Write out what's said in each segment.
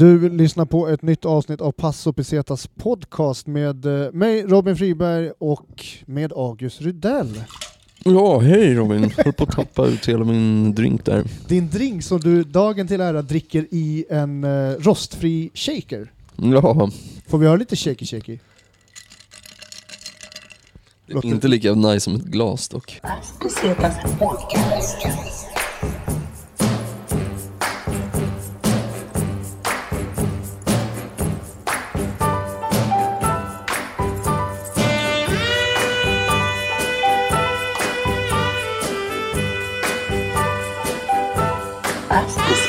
Du lyssnar på ett nytt avsnitt av Passo Pesetas podcast med eh, mig Robin Friberg och med August Rydell. Ja, hej Robin. Höll på att tappa ut hela min drink där. Din drink som du dagen till ära dricker i en eh, rostfri shaker. Ja, Får vi höra lite shaky shaky? Låter- inte lika nice som ett glas dock. Podcast. Pesetas podcast.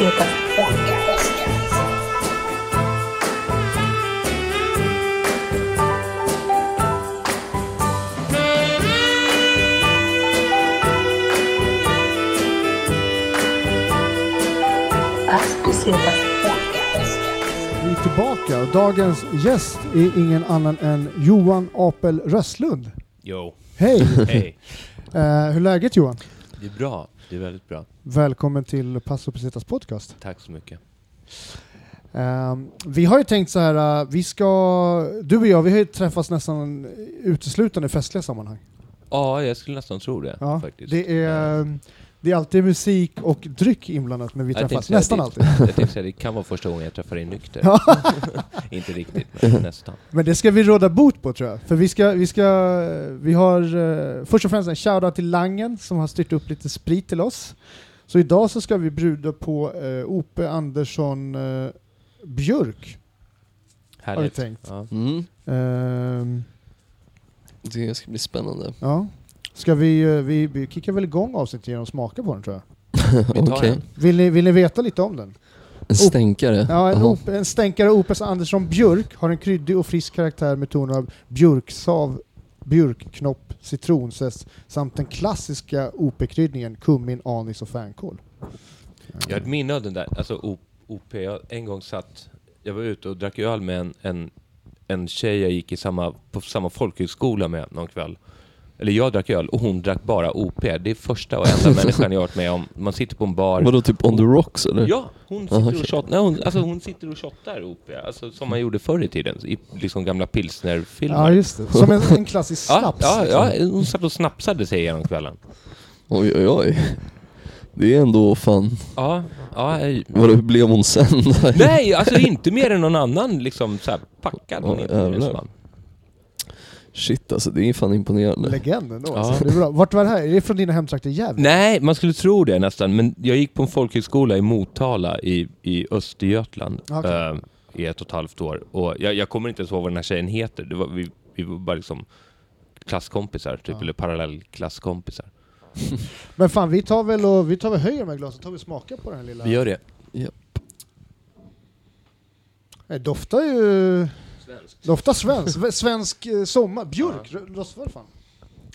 Podcast. Vi är tillbaka och dagens gäst är ingen annan än Johan Apel Röstlund. Jo, Hej! hej. Eh, hur är läget Johan? Det är bra. Det är väldigt bra. Välkommen till Passo Pesetas podcast. Tack så mycket. Ehm, vi har ju tänkt så här, uh, vi ska, du och jag, vi har ju träffats nästan uteslutande i festliga sammanhang. Ja, jag skulle nästan tro det Ja, faktiskt. det, är, um, det är alltid musik och dryck inblandat när vi Jag träffas, nästan det. alltid. Jag tänkte säga, det kan vara första gången jag träffar dig nykter. Inte riktigt, men nästan. Men det ska vi råda bot på tror jag. För vi ska, vi ska, vi har uh, först och främst en shoutout till Langen som har styrt upp lite sprit till oss. Så idag så ska vi bjuda på uh, Ope Andersson uh, Björk, har vi Härligt. tänkt. Ja. Mm, Ehm, det ska bli spännande. ja. Ska vi, uh, vi, vi kickar väl igång avsnittet genom att smaka på den tror jag. Vi tar Okej, den. Vill ni, vill ni veta lite om den? en stänkare. Ja, en, Jaha. op, en stänkare Opus Andersson Björk har en kryddig och frisk karaktär med toner av björksav, björkknopp, citronzest samt den klassiska OP-kryddningen kummin, anis och fänkål. Jag har ett minne av den där, alltså OP. Jag en gång satt, jag var ute och drack öl med en, en, en tjej jag gick i samma, på samma folkhögskola med någon kväll. Eller jag drack öl och hon drack bara OP. Det är första och enda människan jag har varit med om. Man sitter på en bar. Vadå, typ on the rocks eller? Ja, hon sitter, Aha, och, shot, nej, hon, alltså hon sitter och shottar OP, alltså som man gjorde förr i tiden, i liksom gamla pilsnerfilmer. Ja, just det. Som en, en klassisk ja, snaps. ja, liksom. ja, hon satt och snapsade sig genom kvällen. Oj, oj, oj. Det är ändå fan... Ja, ja, jag- Vadå, hur blev hon sen? Nej, alltså inte mer än någon annan liksom så här packad. Hon Ja, inte. Shit alltså, det är fan imponerande. Legend ändå. Ja. Alltså. Det är bra. Vart var det här? Är det från dina hemtrakter Gävle? Nej, man skulle tro det nästan, men jag gick på en folkhögskola i Motala i, i Östergötland Okej. eh, i ett och ett halvt år. Och jag, jag kommer inte ens ihåg vad den här tjejen heter. Det var, vi, vi var bara liksom klasskompisar, typ, Ja. eller parallellklasskompisar. Men fan, vi tar väl och vi tar väl höjer de här glasen, tar vi smaka på den här lilla... Vi gör det. Det doftar ju... Svenskt. Doftar svensk. Svensk eh, sommar. Björk, ja. vad fan?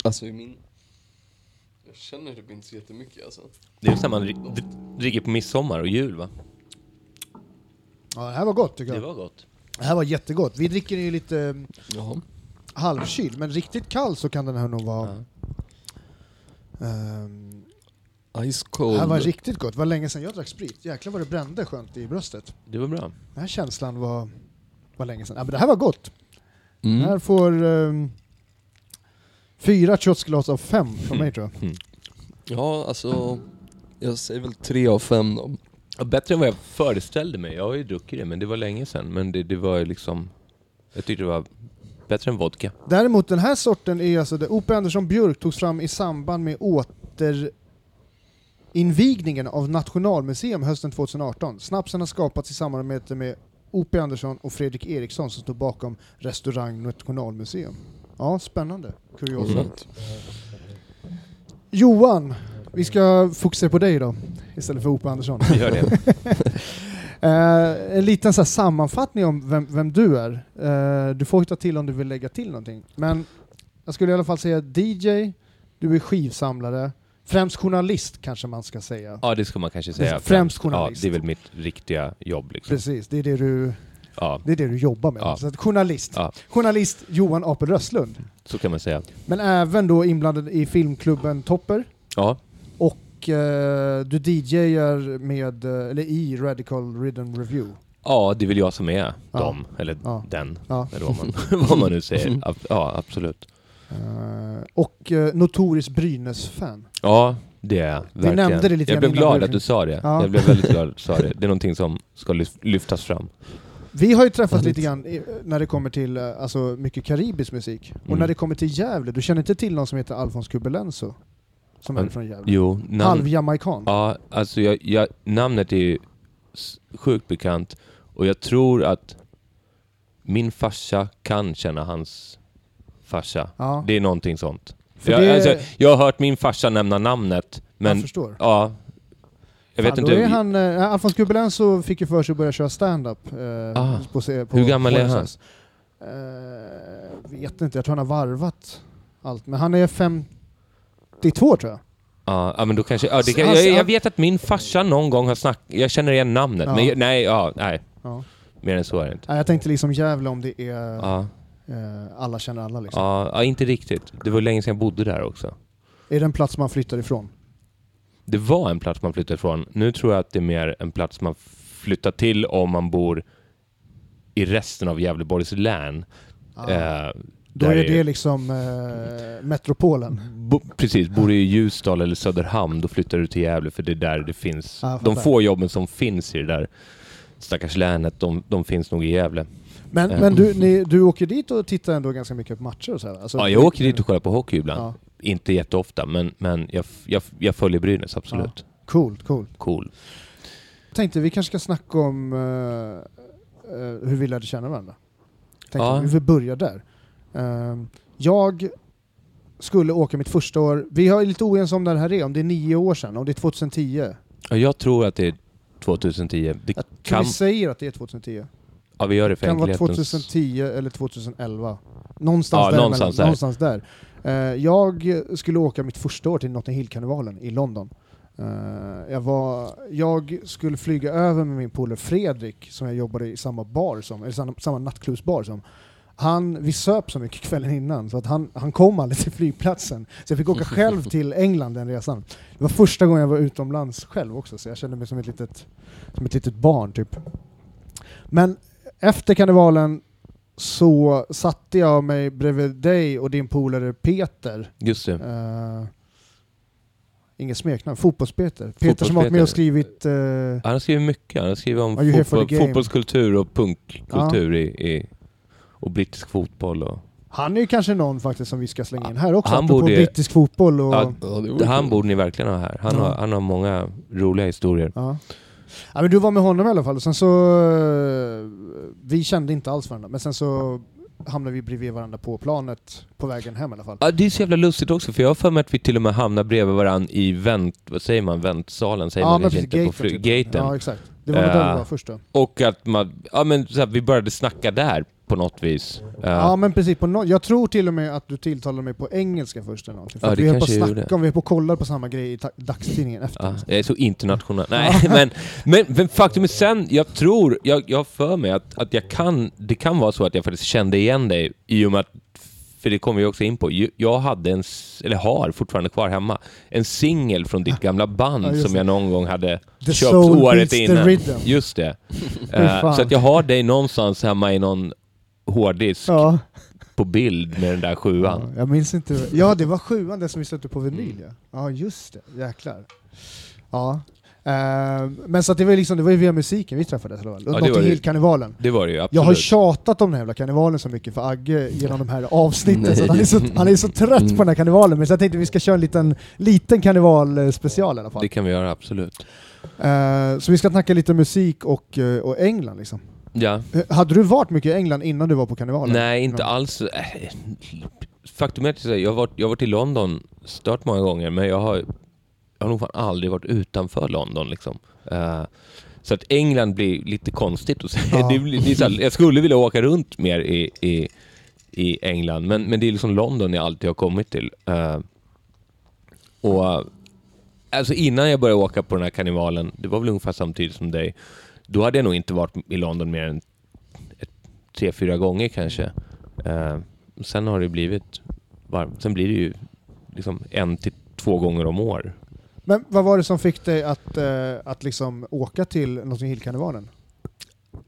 Alltså i min... Jag känner typ inte så jättemycket alltså. Det är så här man dri- dri- dricker på midsommar och jul va? Ja, det här var gott tycker Det jag. var gott. Det här var jättegott. Vi dricker ju lite eh, Jaha. halvkyld, men riktigt kall så kan den här nog vara... Ja. ehm, Ice det cold. här var riktigt gott. Det var länge sedan jag drack sprit. Jäklar vad det brände skönt i bröstet. Det var bra. Den här känslan var, var länge sedan. Ja, men det här var gott. Mm. Den här får ehm, fyra shotsglas av fem från mig tror jag. Ja, alltså... Jag säger väl tre av fem då. Bättre än vad jag föreställde mig. Jag har ju druckit det, men det var länge sedan. Men det, det var ju liksom... Jag tyckte det var bättre än vodka. Däremot den här sorten är alltså, det O.P. Andersson Björk togs fram i samband med återinvigningen av Nationalmuseum hösten 2018. Snapsen har skapats i samarbete med O.P. Andersson och Fredrik Eriksson som står bakom restaurang Nationalmuseum. Ja, spännande. Kuriosa. Mm. Johan, vi ska fokusera på dig då, istället för O.P. Andersson. Gör det. Eh, en liten så sammanfattning om vem, vem du är. Eh, du får ta till om du vill lägga till någonting. Men jag skulle i alla fall säga DJ, du är skivsamlare, främst journalist kanske man ska säga. Ja, det ska man kanske säga. Främst Ja, journalist. det är väl mitt riktiga jobb liksom. Precis, det är det du, Ja, det är det du jobbar med. Ja. Så journalist. Ja. Journalist Johan Apel Röstlund. så kan man säga. Men även då inblandad i filmklubben Topper. Ja, Och eh, du DJar med, eh, eller i Radical Rhythm Review. Ja, det är väl jag som är Ja. dem, eller Ja. den, Ja. eller vad man, vad man nu säger. Ja, absolut. Eh, och uh, notorisk Brynäs-fan. Ja, det är jag. Verkligen. nämnde det lite jag blev glad att du sa det. Ja. Jag blev väldigt glad att du sa det. Det är någonting som ska lyf- lyftas fram. Vi har ju träffats Härligt. lite grann i, när det kommer till eh, alltså, mycket karibisk musik. Och Mm. när det kommer till Gävle, du känner inte till någon som heter Alfons Kubelenso? Som är från Gävle? Jo, Halvjamaican? Ja, alltså jag, jag, namnet är ju sjukt bekant och jag tror att min farsa kan känna hans farsa. Ja, Det är någonting sånt. för Jag, det- alltså, jag har hört min farsa nämna namnet, men jag förstår. ja. Jag vet Fan, inte. Då är han, eh, Alfons Kubelenso fick ju för sig att börja köra stand-up. Eh, Ah. på, på Hur gammal är han? Eh, vet inte, jag tror han har varvat allt. Men han är 52 tror jag. Ja, men då kanske... Ja, det kan, Alltså, jag, jag han- vet att min farsa någon gång har snackat... Jag känner igen namnet, Ja. men nej, ja, nej. Ja. Mer än så är det inte. Jag tänkte liksom Gävle om det är Ja, alla känner alla liksom. ja, inte riktigt. Det var länge sedan jag bodde där också. Är det en plats man flyttar ifrån? Det var en plats man flyttade ifrån. Nu tror jag att det är mer en plats man flyttar till om man bor i resten av Gävleborgs län. Ja. Eh, Då är det liksom eh, metropolen. Bo, precis, bor du i Ljusdal eller Söderhamn då flyttar du till Gävle för det är där det finns. Jag de få jobben som finns i det där stackars länet, de, de finns nog i Gävle. Men, Eh. men du, ni, du åker dit och tittar ändå ganska mycket på matcher och så här? Alltså, Ja, jag åker dit och kollar på hockey ibland. Ja, Inte jätteofta, men, men jag, jag, jag följer Brynäs, absolut. coolt, coolt. Cool. Tänkte vi kanske ska snacka om eh, eh, hur vi lärde känna varandra. Tänkte Ja. Vi får börja där. Eh, jag skulle åka mitt första år, vi har lite oense om när det här är, om det är nio år sedan, om det är 2010. Ja, Jag tror att det är 2010. Det Jag kan, vi säger att det är 2010. ja, vi gör det för Det kan vara enkelhetens... 2010 eller 2011. Någonstans Ja, där. någonstans där. någonstans där. Eh, jag skulle åka mitt första år till Notting Hill-karnevalen i London. Eh, jag, var, jag skulle flyga över med min polare Fredrik, som jag jobbade i samma bar som, eller samma nattklubbsbar som. Han, vi söp så mycket kvällen innan så att han, han kom aldrig till flygplatsen. Så jag fick åka själv till England den resan. Det var första gången jag var utomlands själv också, så jag kände mig som ett litet, som ett litet barn typ. Men efter karnevalen så satte jag mig bredvid dig och din polare Peter. Just det. Uh, inget smeknamn, Fotbollspeter. Peter som varit med och skrivit... eh, Han har skrivit mycket. Han har skrivit om fotboll, fotbollskultur och punkkultur i, i, och brittisk fotboll. Och, han är ju kanske någon faktiskt som vi ska slänga in här också, Han borde- brittisk fotboll och... Ja, han borde ni verkligen ha här. Han, Ja. har, han har många roliga historier. Ja. ja men du var med honom i alla fall, och sen så... eh, vi kände inte alls varandra, men sen så hamnade vi bredvid varandra på planet på vägen hem i alla fall. Ja, det är så jävla lustigt också, för jag har för mig att vi till och med hamnar bredvid varandra i vänt, vad säger man, väntsalen, säger ja, man men precis, inte på gaten. fly- typ. gaten. Ja, exakt. Det var nog där Eh, vi var först då. Och att man, ja men så här, vi började snacka där på något vis. Eh, Ja men precis, på no jag tror till och med att du tilltalade mig på engelska först eller någonting. För Ja, det vi höll på att snacka om, vi höll på att kolla på samma grej i dagstidningen efter. Ja, jag är så internationell. Nej, men, men, men faktum är sen, jag tror, jag, jag för mig att, att jag kan, det kan vara så att jag faktiskt kände igen dig i och med att, för det kommer vi också in på, jag hade en, eller har fortfarande kvar hemma, en singel från ditt gamla band Ja, som jag någon gång hade The köpt soul året beats the innan. rhythm. Just det. Eh, fan. så att jag har dig någonstans hemma i någon hårddisk Ja. på bild med den där sjuan. ja, jag minns inte. Ja, det var sjuan, det som vi stötte på vinyl ja. Ja, just det. Jäklar. Ja. Eh, men så att det var liksom, det var ju via musiken vi träffades i alla fall. Notting. Hill-karnevalen. Det var det ju absolut. Jag har tjatat om den här jävla karnevalen så mycket för Agge genom de här avsnitten, så att han, är så, han är så trött på den här karnevalen. Men så jag tänkte vi ska köra en liten, liten karnevalspecial i alla fall. Det kan vi göra, absolut. Eh, så vi ska snacka lite musik och, eh, och England liksom. Ja. Hade du varit mycket i England innan du var på karnevalen? Nej, inte alls. Äh, Faktum är att jag har varit, jag har varit i London stört många gånger, men jag har, jag har nog fan aldrig varit utanför London. Liksom. Eh, så att England blir lite konstigt att säga. Ja. Det blir, det här, jag skulle vilja åka runt mer i, i, i England, men, men det är liksom London jag alltid har kommit till. Eh, och alltså innan jag började åka på den här karnevalen, det var väl ungefär samtidigt som dig, då hade jag nog inte varit i London mer än ett, tre, fyra gånger kanske. Eh, sen har det blivit, var, sen blir det ju liksom en till två gånger om år. Men vad var det som fick dig att, eh, att liksom åka till Notting Hill-karnevalen?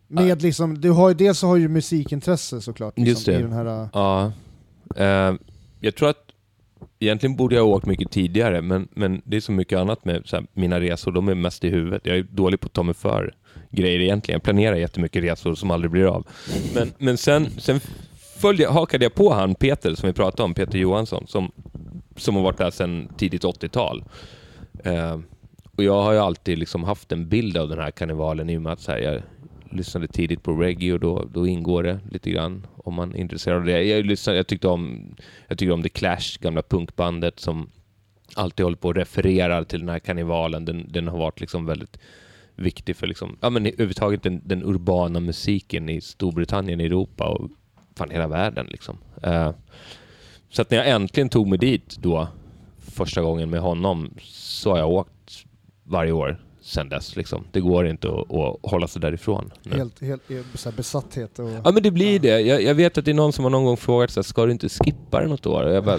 Med liksom, du har dels så har ju musikintresse såklart. Liksom, Just det. I den här, äh, Ja. Eh, jag tror att egentligen borde jag ha åkt mycket tidigare, men, men det är så mycket annat med här, mina resor. De är mest i huvudet. Jag är dålig på att ta mig för grejer egentligen. Jag planerar jättemycket resor som aldrig blir av. Men, men sen, sen följde hakade jag på han Peter som vi pratade om, Peter Johansson, som, som har varit där sedan tidigt 80-tal. Eh, och jag har ju alltid liksom haft en bild av den här karnevalen i och med att så här, jag lyssnade tidigt på reggae och då, då ingår det lite grann om man är intresserad av det. Jag, lyssnade, jag, tyckte om, jag tyckte om The Clash, gamla punkbandet som alltid håller på och refererar till den här karnevalen. Den, den har varit liksom väldigt viktig för liksom, ja, men överhuvudtaget den, den urbana musiken i Storbritannien, Europa och fan hela världen. Liksom. Eh, så att när jag äntligen tog mig dit då, första gången med honom, så har jag åkt varje år sedan dess. Liksom. Det går inte att, att hålla sig därifrån. nu. helt, helt så här, besatthet. Och, Ja men det blir det. Jag, jag vet att det är någon som har någon gång frågat så här, ska du inte skippa det något år? Och jag bara,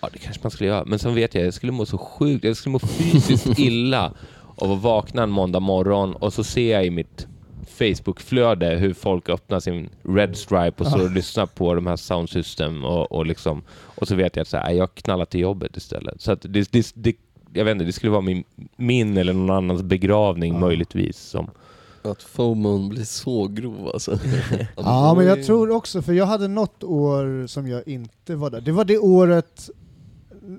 ja det kanske man skulle göra. Men sen vet jag, jag skulle må så sjukt, jag skulle må fysiskt illa av att vakna en måndag morgon och så ser jag i mitt Facebook-flöde hur folk öppnar sin Red Stripe och så och lyssnar på de här sound system och, och liksom och så vet jag att så här, jag knallar till jobbet istället. Så att det, det, det, jag vet inte, det skulle vara min, min eller någon annans begravning möjligtvis. Som, Att FOMOn blir så grov alltså. Ja, men jag tror också, för jag hade något år som jag inte var där. Det var det året,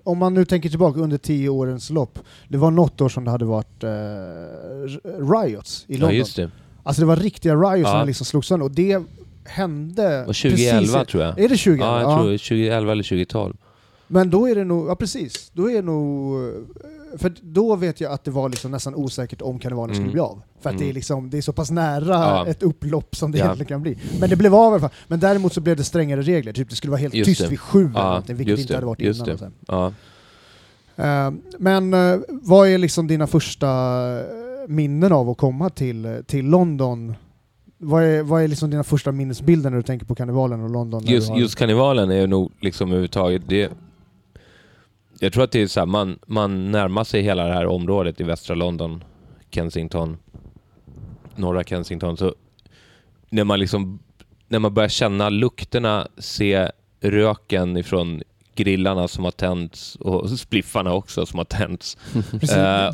om man nu tänker tillbaka under tio årens lopp, det var något år som det hade varit eh, riots i ja London. just det. Alltså det var riktiga riots Ja. som liksom slogs sönder, och det hände... Och 2011 precis, tror jag. Är det 2011? Ja, jag tror 2011 eller 2012. Men då är det nog, ja precis, då är nog... För då vet jag att det var liksom nästan osäkert om karnevalen skulle Mm. bli av. För att det, är Mm. liksom, det är så pass nära Ja. ett upplopp som det Ja. egentligen kan bli. Men det blev av i alla fall. Men däremot så blev det strängare regler, typ det skulle vara helt Just tyst det. vid sju eller Ja, någonting, vilket just inte det, hade varit just innan. det. och så. Ja. Eh, Men eh, vad är liksom dina första eh, minnen av att komma till, till London? Vad är, vad är liksom dina första minnesbilder när du tänker på karnevalen och London? Just, har- just karnevalen är nog liksom överhuvudtaget det... Jag tror att det är så här, man, man närmar sig hela det här området i västra London, Kensington, norra Kensington, så när man liksom, när man börjar känna lukterna, se röken ifrån grillarna som har tänts och spliffarna också som har tänts. Eh,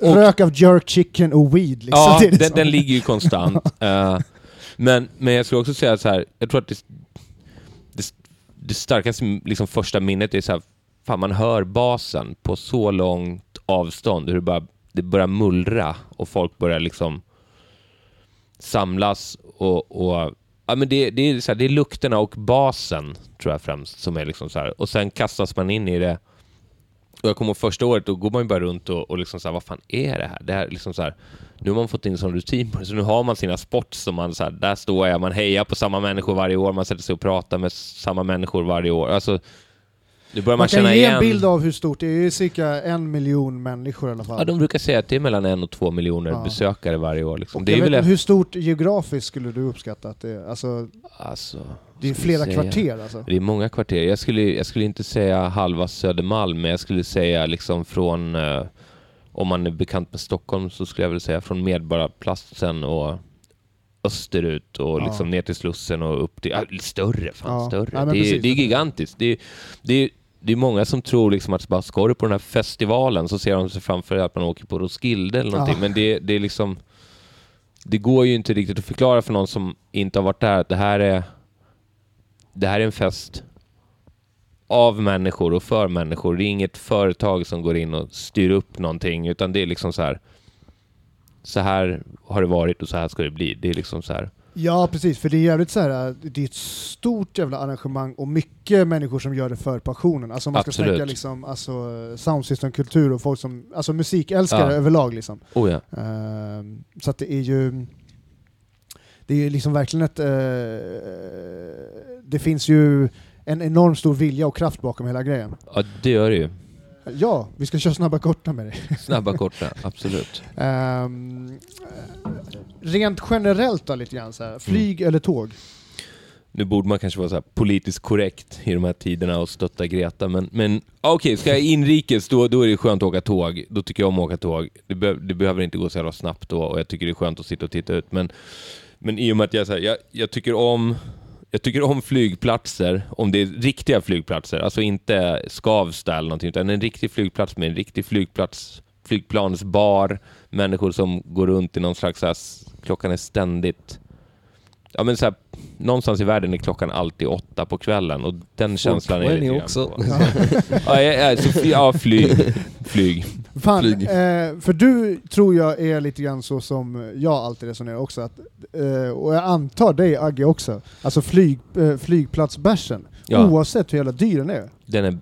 och- Rök av jerk chicken och weed liksom. Ja, den, den ligger ju konstant. Eh, men, men jag skulle också säga så här, jag tror att det, det, det starkaste liksom, första minnet är så här, fan man hör basen på så långt avstånd, hur det, bara, det börjar mullra och folk börjar liksom samlas och, och ja, men det, det, är så här, det är lukterna och basen tror jag främst som är liksom så här. Och sen kastas man in i det och jag kommer ihåg första året, då går man ju bara runt och, och liksom så här, vad fan är det här? Det här liksom så här, nu har man fått in sån rutin på det, så nu har man sina sports. som man så här, där står jag, man hejar på samma människor varje år, man sätter sig och pratar med samma människor varje år. Alltså, nu börjar man, Man kan känna ge igen... en bild av hur stort det är, det är cirka en miljon människor i alla fall. Ja, de brukar säga att det är mellan en och två miljoner Ja. besökare varje år. Liksom. Det är väl hur stort geografiskt skulle du uppskatta att det är? Alltså, alltså, det är flera säga? kvarter alltså. Det är många kvarter. Jag skulle, jag skulle inte säga halva Södermalm, men jag skulle säga liksom från, eh, om man är bekant med Stockholm, så skulle jag väl säga från Medborgarplatsen och österut och Ja. liksom ner till Slussen och upp till, ja, större, fan Ja. större. Ja, det, är, det är gigantiskt. Det är, det är, det är många som tror liksom att bara ska du på den här festivalen så ser de sig framför att man åker på Roskilde eller någonting. Ja. Men det, det är liksom, det går ju inte riktigt att förklara för någon som inte har varit där att det här är det här är en fest av människor och för människor. Det är inget företag som går in och styr upp någonting, utan det är liksom så här. Så här har det varit och så här ska det bli. Det är liksom så här. Ja precis, för det är jävligt så här, det är ett stort jävla arrangemang och mycket människor som gör det för passionen. Alltså om man ska Absolut. snacka liksom, alltså, soundsystem-kultur och folk som, alltså musikälskare Ja. överlag liksom. Oh ja. Ehm, så att det är ju det är ju liksom verkligen ett... eh, det finns ju en enorm stor vilja och kraft bakom hela grejen. ja, det gör det ju. Ja, vi ska köra snabba korta med dig. Snabba, korta, absolut. Ehm, rent generellt då lite grann så här. flyg Mm. eller tåg? Nu borde man kanske vara så politiskt korrekt i de här tiderna och stötta Greta, men, men okej, ska jag inrikes då, då är det skönt att åka tåg. Då tycker jag om att åka tåg. Det, be, det behöver inte gå så jävla snabbt då och jag tycker det är skönt att sitta och titta ut. Men, Men i och med att jag, så här, jag, jag tycker om jag tycker om flygplatser, om det är riktiga flygplatser, alltså inte Skavsta eller någonting, utan en riktig flygplats med en riktig flygplats, flygplansbar, människor som går runt i någon slags, så här, klockan är ständigt, ja men så här, någonstans i världen är klockan alltid åtta på kvällen och den känslan är jag 420 lite grann också. på. ja, ja, ja, så, ja, flyg. flyg. Fan, Flyg. eh, för du tror jag är lite grann så som jag alltid resonerar också, att, eh, och jag antar dig Agge också, alltså flyg, eh, flygplatsbärsen, Ja. oavsett hur jävla dyr den är. Den är,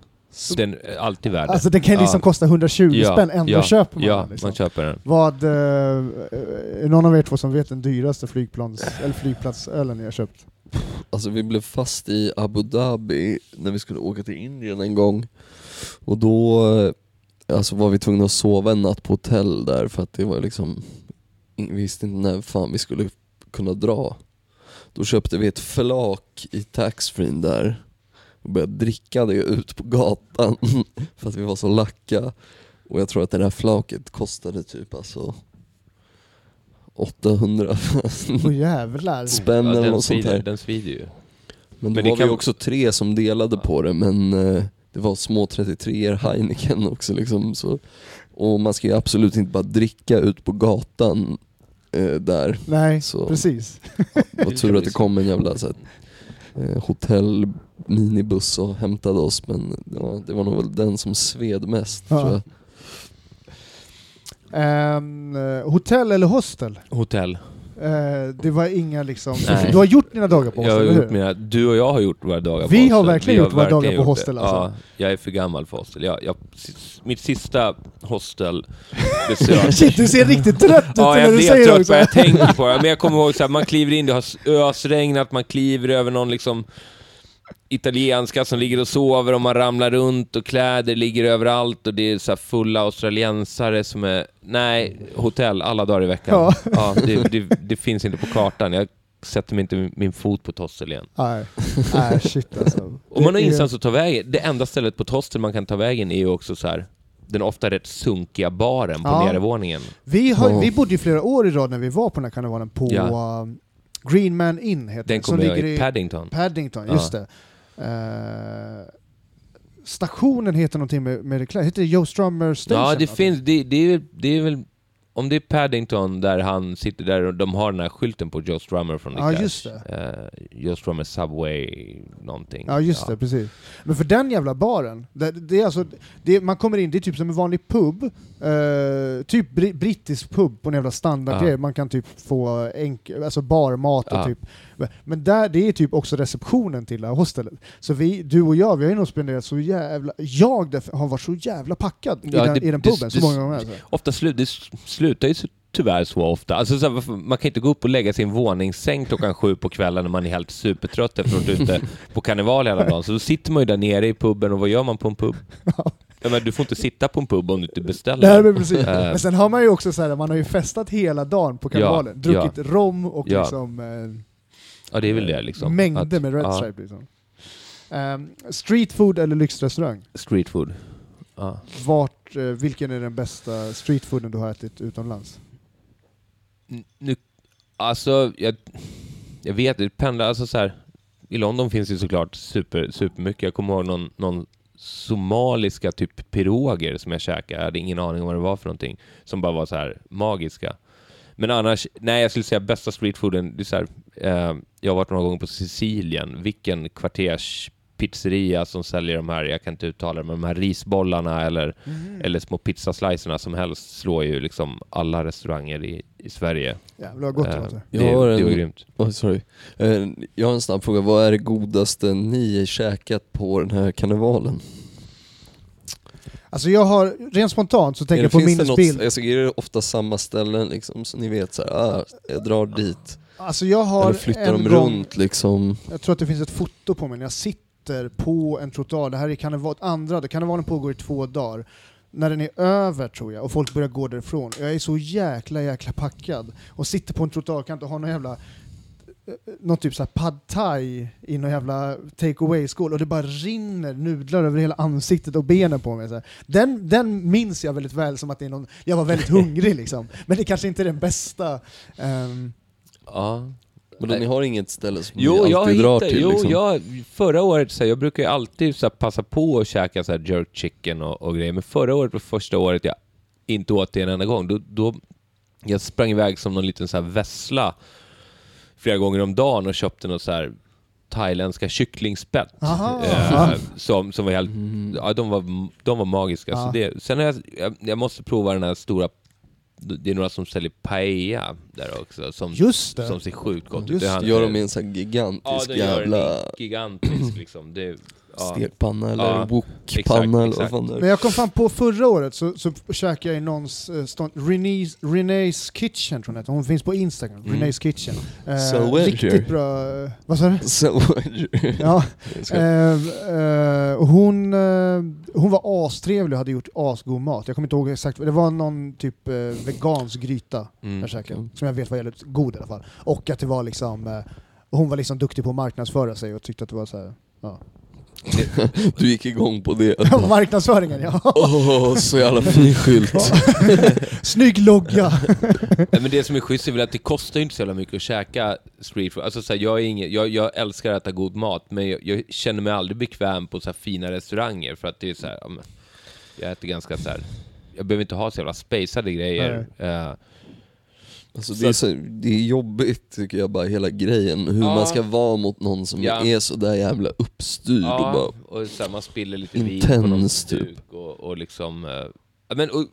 den är alltid värd det. Alltså den kan liksom Ja. kosta 120 Ja, spänn, ändå ja, köper man Ja, den. Liksom. man köper den. Vad, eh, är någon av er två som vet den dyraste flygplans, eller flygplatsölen ni har köpt? Alltså vi blev fast i Abu Dhabi när vi skulle åka till Indien en gång. Och då eh, alltså var vi tvungna att sova en natt på hotell där för att det var liksom, vi visste inte när fan vi skulle kunna dra. Då köpte vi ett flak i taxfree där och började dricka det ut på gatan för att vi var så lacka. Och jag tror att det där flaket kostade typ alltså 800 Åh jävlar! spänn Ja, eller något sånt där. den svider ju. Men då Men det var kan- vi också tre som delade på det men eh, det var små 33 Heineken också liksom. Så, och man ska ju absolut inte bara dricka ut på gatan eh, där. Nej, Så- precis. Det var tur att det kom en jävla så här, eh, hotell minibuss och hämtade oss men ja, det var nog väl den som sved mest Ja. tror jag. Eh, hotell eller hostel? Hotell. Eh, det var inga liksom... Nej. Du har gjort dina dagar på Jag hostel, har eller gjort mina, du och jag har gjort våra dagar Vi på har hostel. verkligen gjort våra dagar på hostel, alltså. Ja, jag är för gammal för hostel. Jag, jag, mitt sista hostelbesök Shit, du ser riktigt trött ut Ja, när jag du blir säger det trött också. på jag tänker på det. Men jag kommer ihåg så här, man kliver in, det har ösregnat, man kliver över någon liksom italienska som ligger och sover och man ramlar runt och kläder ligger överallt och det är så här fulla australiensare som är... Nej, hotell alla dagar i veckan. Ja. det, det, det finns inte på kartan. Jag sätter mig inte min fot på ett hostel igen. Nej, nej shit alltså. Och man har ingenstans att ta vägen. Det enda stället på ett hostel man kan ta vägen är ju också så här den ofta rätt sunkiga baren på Ja. nedervåningen. Vi, har, Ja. vi bodde ju flera år i rad när vi var på den här karnevalen på Ja. Green Man Inn heter Den som kommer ligger i Paddington. Paddington, Ja. just det. Eh, stationen heter någonting med, med reklam, heter det Joe Strummer Station? Ja, det finns, det, det, är, det är väl, om det är Paddington där han sitter där och de har den här skylten på Joe Strummer från The Ja, Clash. just det. Eh, Joe Strummer Subway någonting. Ja just det, precis. Men för den jävla baren, det, det är alltså, det, man kommer in, det är typ som en vanlig pub, eh, typ bri, brittisk pub på en jävla standardgrej, Ja. man kan typ få enk, alltså barmat och Ja. typ, men där, det är typ också receptionen till det här hostelet. Så vi, du och jag, vi har ju nog spenderat så jävla, jag därför har varit så jävla packad i, Ja, den, det- i den det- puben så det- många gånger. Alltså. Ofta slut, det slutar ju så, tyvärr så ofta. Alltså, så här, man kan inte gå upp och lägga sin våningssäng klockan sju på kvällen när man är helt supertrött efter att ha varit ute på karneval hela dagen. Så då sitter man ju där nere i puben och vad gör man på en pub? Ja, men du får inte sitta på en pub om du inte beställer. Nej, men, precis. Eh. men sen har man ju också så här, man har ju festat hela dagen på karnevalen, Ja, druckit rom och Ja. liksom eh, Ja, det är väl det liksom. mängder Att- med Red ja, Stripe liksom. Ehm, street food eller lyxrestaurang? Street food. Ja. Vart, eh, vilken är den bästa streetfooden du har ätit utomlands? Nu, alltså, jag, jag vet, det pendlar, alltså så här, i London finns det såklart super, supermycket. Jag kommer ihåg någon, någon somaliska typ piroger som jag käkade. Jag hade ingen aning om vad det var för någonting. Som bara var så här magiska. Men annars, nej jag skulle säga bästa streetfooden, det är så här, eh, jag har varit några gånger på Sicilien. Vilken kvarters pizzeria som säljer de här, jag kan inte uttala det, men de här risbollarna eller, eller små pizzaslicerna som helst slår ju liksom alla restauranger i, i Sverige. Jävlar vad gott det Eh, det, Jag har det en- var grymt. Oj, sorry. Eh, jag har en snabb fråga, vad är det godaste ni käkat på den här karnevalen? Alltså jag har, rent spontant så tänker jag det- på det minnesbild. Något, alltså, är det ofta samma ställen liksom, så ni vet så här, ah, jag drar dit? Alltså jag har Eller flyttar en de gång, runt liksom? jag tror att det finns ett foto på mig när jag sitter på en trottoar, det här är karneval, andra, karnevalen pågår i två dagar. När den är över tror jag, och folk börjar gå därifrån. Jag är så jäkla jäkla packad. Och sitter på en trottoarkant och har någon jävla någon typ såhär pad thai i någon jävla take away-skål och det bara rinner nudlar över hela ansiktet och benen på mig. Så här. Den, den minns jag väldigt väl som att det är någon, jag var väldigt hungrig liksom. Men det kanske inte är den bästa. ehm, Ja. Men då, ni har inget ställe som Jo, ni alltid drar till? jo liksom? jag, förra året, så här, jag brukar ju alltid så här, passa på att käka så här, jerk chicken och, och grejer, men förra året var första året jag inte åt det en enda gång. Då, då, jag sprang iväg som någon liten så här vessla flera gånger om dagen och köpte något så här thailändska kycklingspett. Eh, som, som var helt, Mm. ja, de, var, de var magiska. Ja. Så det, sen har jag, jag, jag måste prova den här stora, det är några som säljer paella där också, som, Just det. som ser sjukt gott ut. Gör de en sån gigantisk Ja, jävla en gigantisk liksom. Det, ja. stekpanna eller Ja, wokpanna eller vad fan det Men är. jag kom fram på förra året så, så käkade jag i någons uh, stånd, René's, René's Kitchen tror jag hon finns på Instagram, Mm. René's Kitchen. Eh, So riktigt bra, eh, vad sa du? Så, Ja, eh, eh, och hon, eh, hon var astrevlig och hade gjort asgod mat. Jag kommer inte ihåg exakt, det var någon typ eh, vegansk gryta Mm. jag käkade, Mm. som jag vet var jävligt god i alla fall. Och att det var liksom, eh, hon var liksom duktig på att marknadsföra sig och tyckte att det var så här, ja. Du gick igång på det. Marknadsföringen ja! Åh, så jävla fin skylt. Snygg logga! Nej, men det som är schysst är väl att det kostar ju inte så jävla mycket att käka street food. Alltså, så här, jag, är ingen, jag, jag älskar att äta god mat, men jag, jag känner mig aldrig bekväm på så här, fina restauranger för att det är så här, jag äter ganska så här. Jag behöver inte ha så jävla spacade grejer. Eh, Alltså det, är så, det är jobbigt tycker jag bara hela grejen, hur Ja. man ska vara mot någon som Ja. är så där jävla uppstyrd och bara och så här, man spiller lite vin på någon Intens, typ. duk och, och liksom... eh, ja, men, och,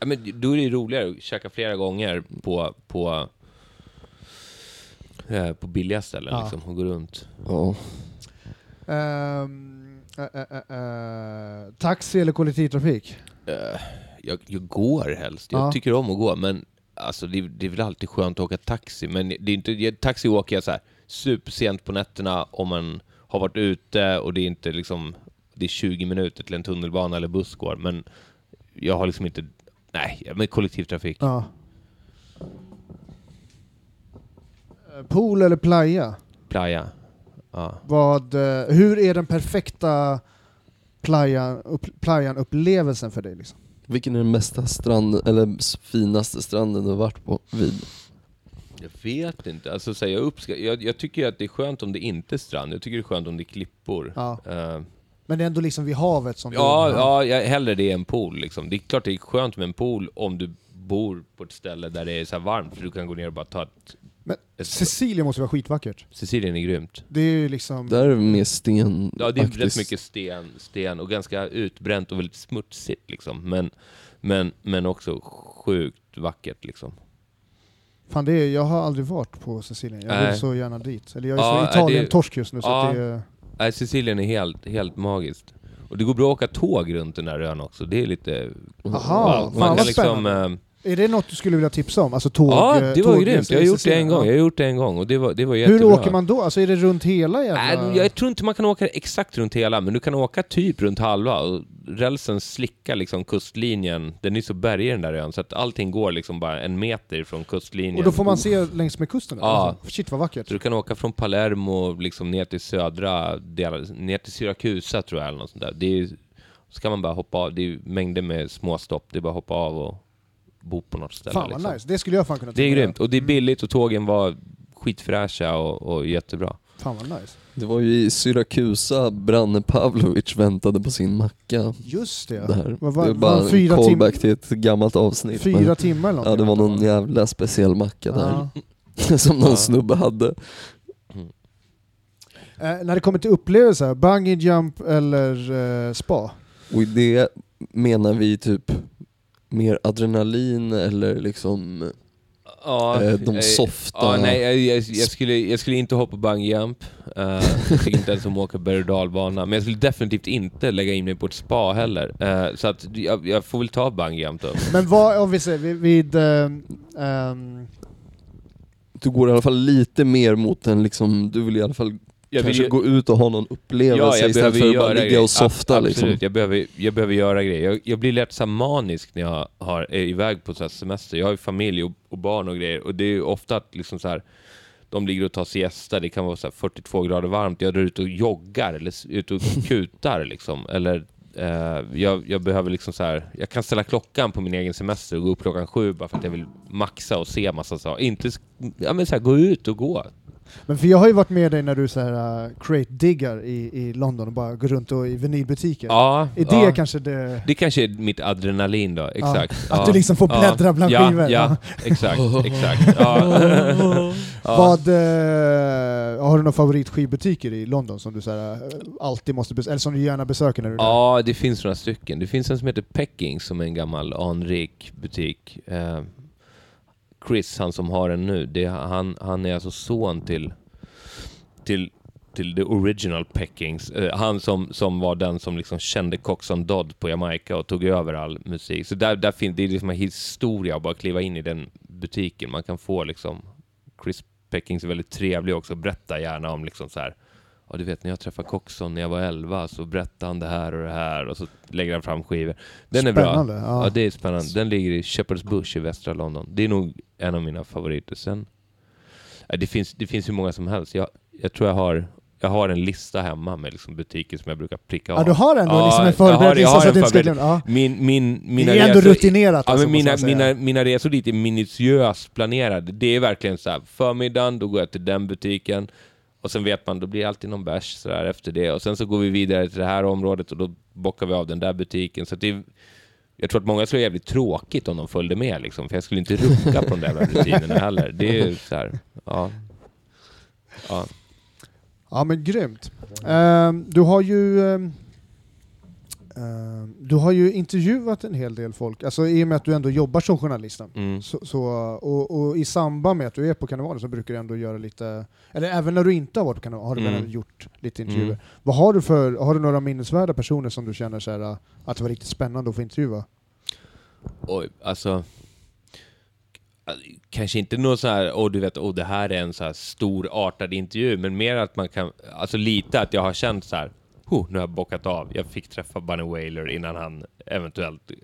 ja, men då är det ju roligare att käka flera gånger på, på, eh, på billiga ställen Ja. liksom, och gå runt. Ja. Ehm, eh, eh, eh, eh, taxi eller kollektivtrafik? Eh, jag, jag går helst. Jag Ja. tycker om att gå, men alltså, det, det är väl alltid skönt att åka taxi. Men det är inte, taxi åker jag så här supersent på nätterna om man har varit ute och det är inte liksom det är 20 minuter till en tunnelbana eller buss går. Men jag har liksom inte... Nej, men kollektivtrafik. Ja. Eh, Pool eller playa? Playa. Ja. Vad, eh, hur är den perfekta playan, upp, playan-upplevelsen för dig? Liksom? Vilken är den mesta strand, eller finaste stranden du har varit på vid? Jag vet inte. Alltså, så här, jag, uppska- jag, jag tycker att det är skönt om det inte är strand. Jag tycker det är skönt om det är klippor. Ja. Eh, Men det är ändå liksom vid havet som Ja, du... ja jag, hellre det än pool. Liksom. Det är klart det är skönt med en pool om du bor på ett ställe där det är så här varmt, för du kan gå ner och bara ta ett... Men Sicilien måste vara skitvackert. Sicilien är grymt. Det är ju liksom... Där är det mer sten Ja, det är rätt mycket sten, sten och ganska utbränt och väldigt smutsigt liksom. Men, men, men också sjukt vackert liksom. Fan, det är, jag har aldrig varit på Sicilien. Jag Nej. vill så gärna dit. Eller jag är Ja, så Italien det- torsk just nu så Ja. att det är... Nej, Sicilien är helt, helt magiskt. Och det går bra att åka tåg runt den här ön också. Det är lite... Aha, Ja, fan man vad kan liksom... spännande. eh, Är det något du skulle vilja tipsa om? Alltså tåg... Ja, det var grymt. Jag har gjort det en gång. Ja. Jag har gjort det en gång och det var, det var Hur jättebra. åker man då? Alltså är det runt hela jävla... Nej, jag tror inte man kan åka exakt runt hela, men du kan åka typ runt halva. Och rälsen slickar liksom kustlinjen. Den är så bergig den där ön, så att allting går liksom bara en meter från kustlinjen. Och då får man se längs med kusten? Ja. Alltså, shit vad vackert. Så du kan åka från Palermo liksom ner till södra delar, ner till Syrakusa tror jag eller något sånt där. Det är, så kan man bara hoppa av, det är mängder med små stopp, det är bara att hoppa av och bo på något ställe. Fan vad liksom. nice. Det skulle jag fan kunna Det är grymt, och det är billigt och tågen var skitfräscha och, och jättebra. Fan vad nice. Det var ju i Syrakusa Branne Pavlovic väntade på sin macka. Just det. Där. Vad var- det är var bara fyra en tim- callback till ett gammalt avsnitt. Fyra men, timmar eller ja, någonting. det var någon jävla speciell macka där. Ja. som någon Ja. snubbe hade. Eh, när det kommer till upplevelser, bungee jump eller eh, spa? Och i det menar vi typ mer adrenalin eller liksom Ja, eh, de softa... Ja, nej, jag, jag, jag, skulle, jag skulle inte hoppa bungee jump. Uh, jag tycker inte ens åka berg och dalbana. Men jag skulle definitivt inte lägga in mig på ett spa heller. Eh, så att jag, jag får väl ta bungee jump då. Men vad, om vi säger vid... vid ehm, Du går i alla fall lite mer mot en liksom, du vill i alla fall Jag vill kanske ju- gå ut och ha någon upplevelse istället för att bara ligga grejer. och softa liksom. Absolut, jag, behöver, jag behöver göra grejer. Jag, jag blir lätt så här manisk när jag har, är iväg på så semester. Jag har ju familj och, och barn och grejer och det är ju ofta att liksom så här, de ligger och tar siesta, det kan vara så här 42 grader varmt, jag drar ut och joggar eller s- ut och kutar liksom. Eller eh, jag, jag behöver liksom så här, jag kan ställa klockan på min egen semester och gå upp klockan sju bara för att jag vill maxa och se massa saker. Inte, ja men så här, gå ut och gå. Men för jag har ju varit med dig när du så här uh, crate diggar i, i London och bara går runt och i vinylbutiker. Ja, Är det ja. kanske det... Det kanske är mitt adrenalin då, exakt. Att Ja. du liksom får bläddra ja. bland ja, skivor. Ja, exakt, exakt. Vad, eh, har du några favoritskivbutiker i London som du så här, eh, alltid måste besöka, eller som du gärna besöker när du är där? Ja, det finns några stycken. Det finns en som heter Pecking som är en gammal anrik butik. Chris, han som har den nu, det, han, han är alltså son till, till, till the original Peckings. Uh, han som, som var den som liksom kände Coxon Dodd på Jamaica och tog över all musik. Så där, där finns det är liksom en historia att bara kliva in i den butiken. Man kan få liksom Chris Peckings är väldigt trevlig också, berätta gärna om liksom så här Ja, du vet när jag träffade Coxon när jag var 11 så berättade han det här och det här och så lägger han fram skivor. Den är bra. Spännande, ja. Ja. det är spännande. Den ligger i Shepherd's Bush i västra London. Det är nog en av mina favoriter. Sen, det, finns, det finns hur många som helst. Jag, jag tror jag har, jag har en lista hemma med liksom butiker som jag brukar pricka av. Ja, du har ändå Ja, liksom en jag förberedd har- jag lista har så att en du inte ska glömma. Ja. Min, min, mina Det är ändå resor- rutinerat Ja, alltså, mina, mina, mina resor dit är minutiöst planerade. Det är verkligen så här, förmiddagen, då går jag till den butiken. Och sen vet man, då blir det alltid någon bärs sådär efter det. Och sen så går vi vidare till det här området och då bockar vi av den där butiken. Så att det jag tror att många skulle jävligt tråkigt om de följde med liksom. För jag skulle inte rucka på de där jävla rutinerna heller. Det är ju så här, ja. ja. Ja men grymt. Uh, du har ju uh, du har ju intervjuat en hel del folk, alltså i och med att du ändå jobbar som journalist. Mm. Så, så, och, och i samband med att du är på karnevalen så brukar du ändå göra lite, eller även när du inte har varit på karnevalen har du väl Mm. ändå gjort lite intervjuer. Mm. Vad har du för, har du några minnesvärda personer som du känner så här, att det var riktigt spännande att få intervjua? Oj, alltså... Kanske inte något så här, åh du vet, åh det här är en så här storartad intervju, men mer att man kan, alltså lite att jag har känt så här, oh, nu har jag bockat av, jag fick träffa Bunny Wailer innan han eventuellt eh,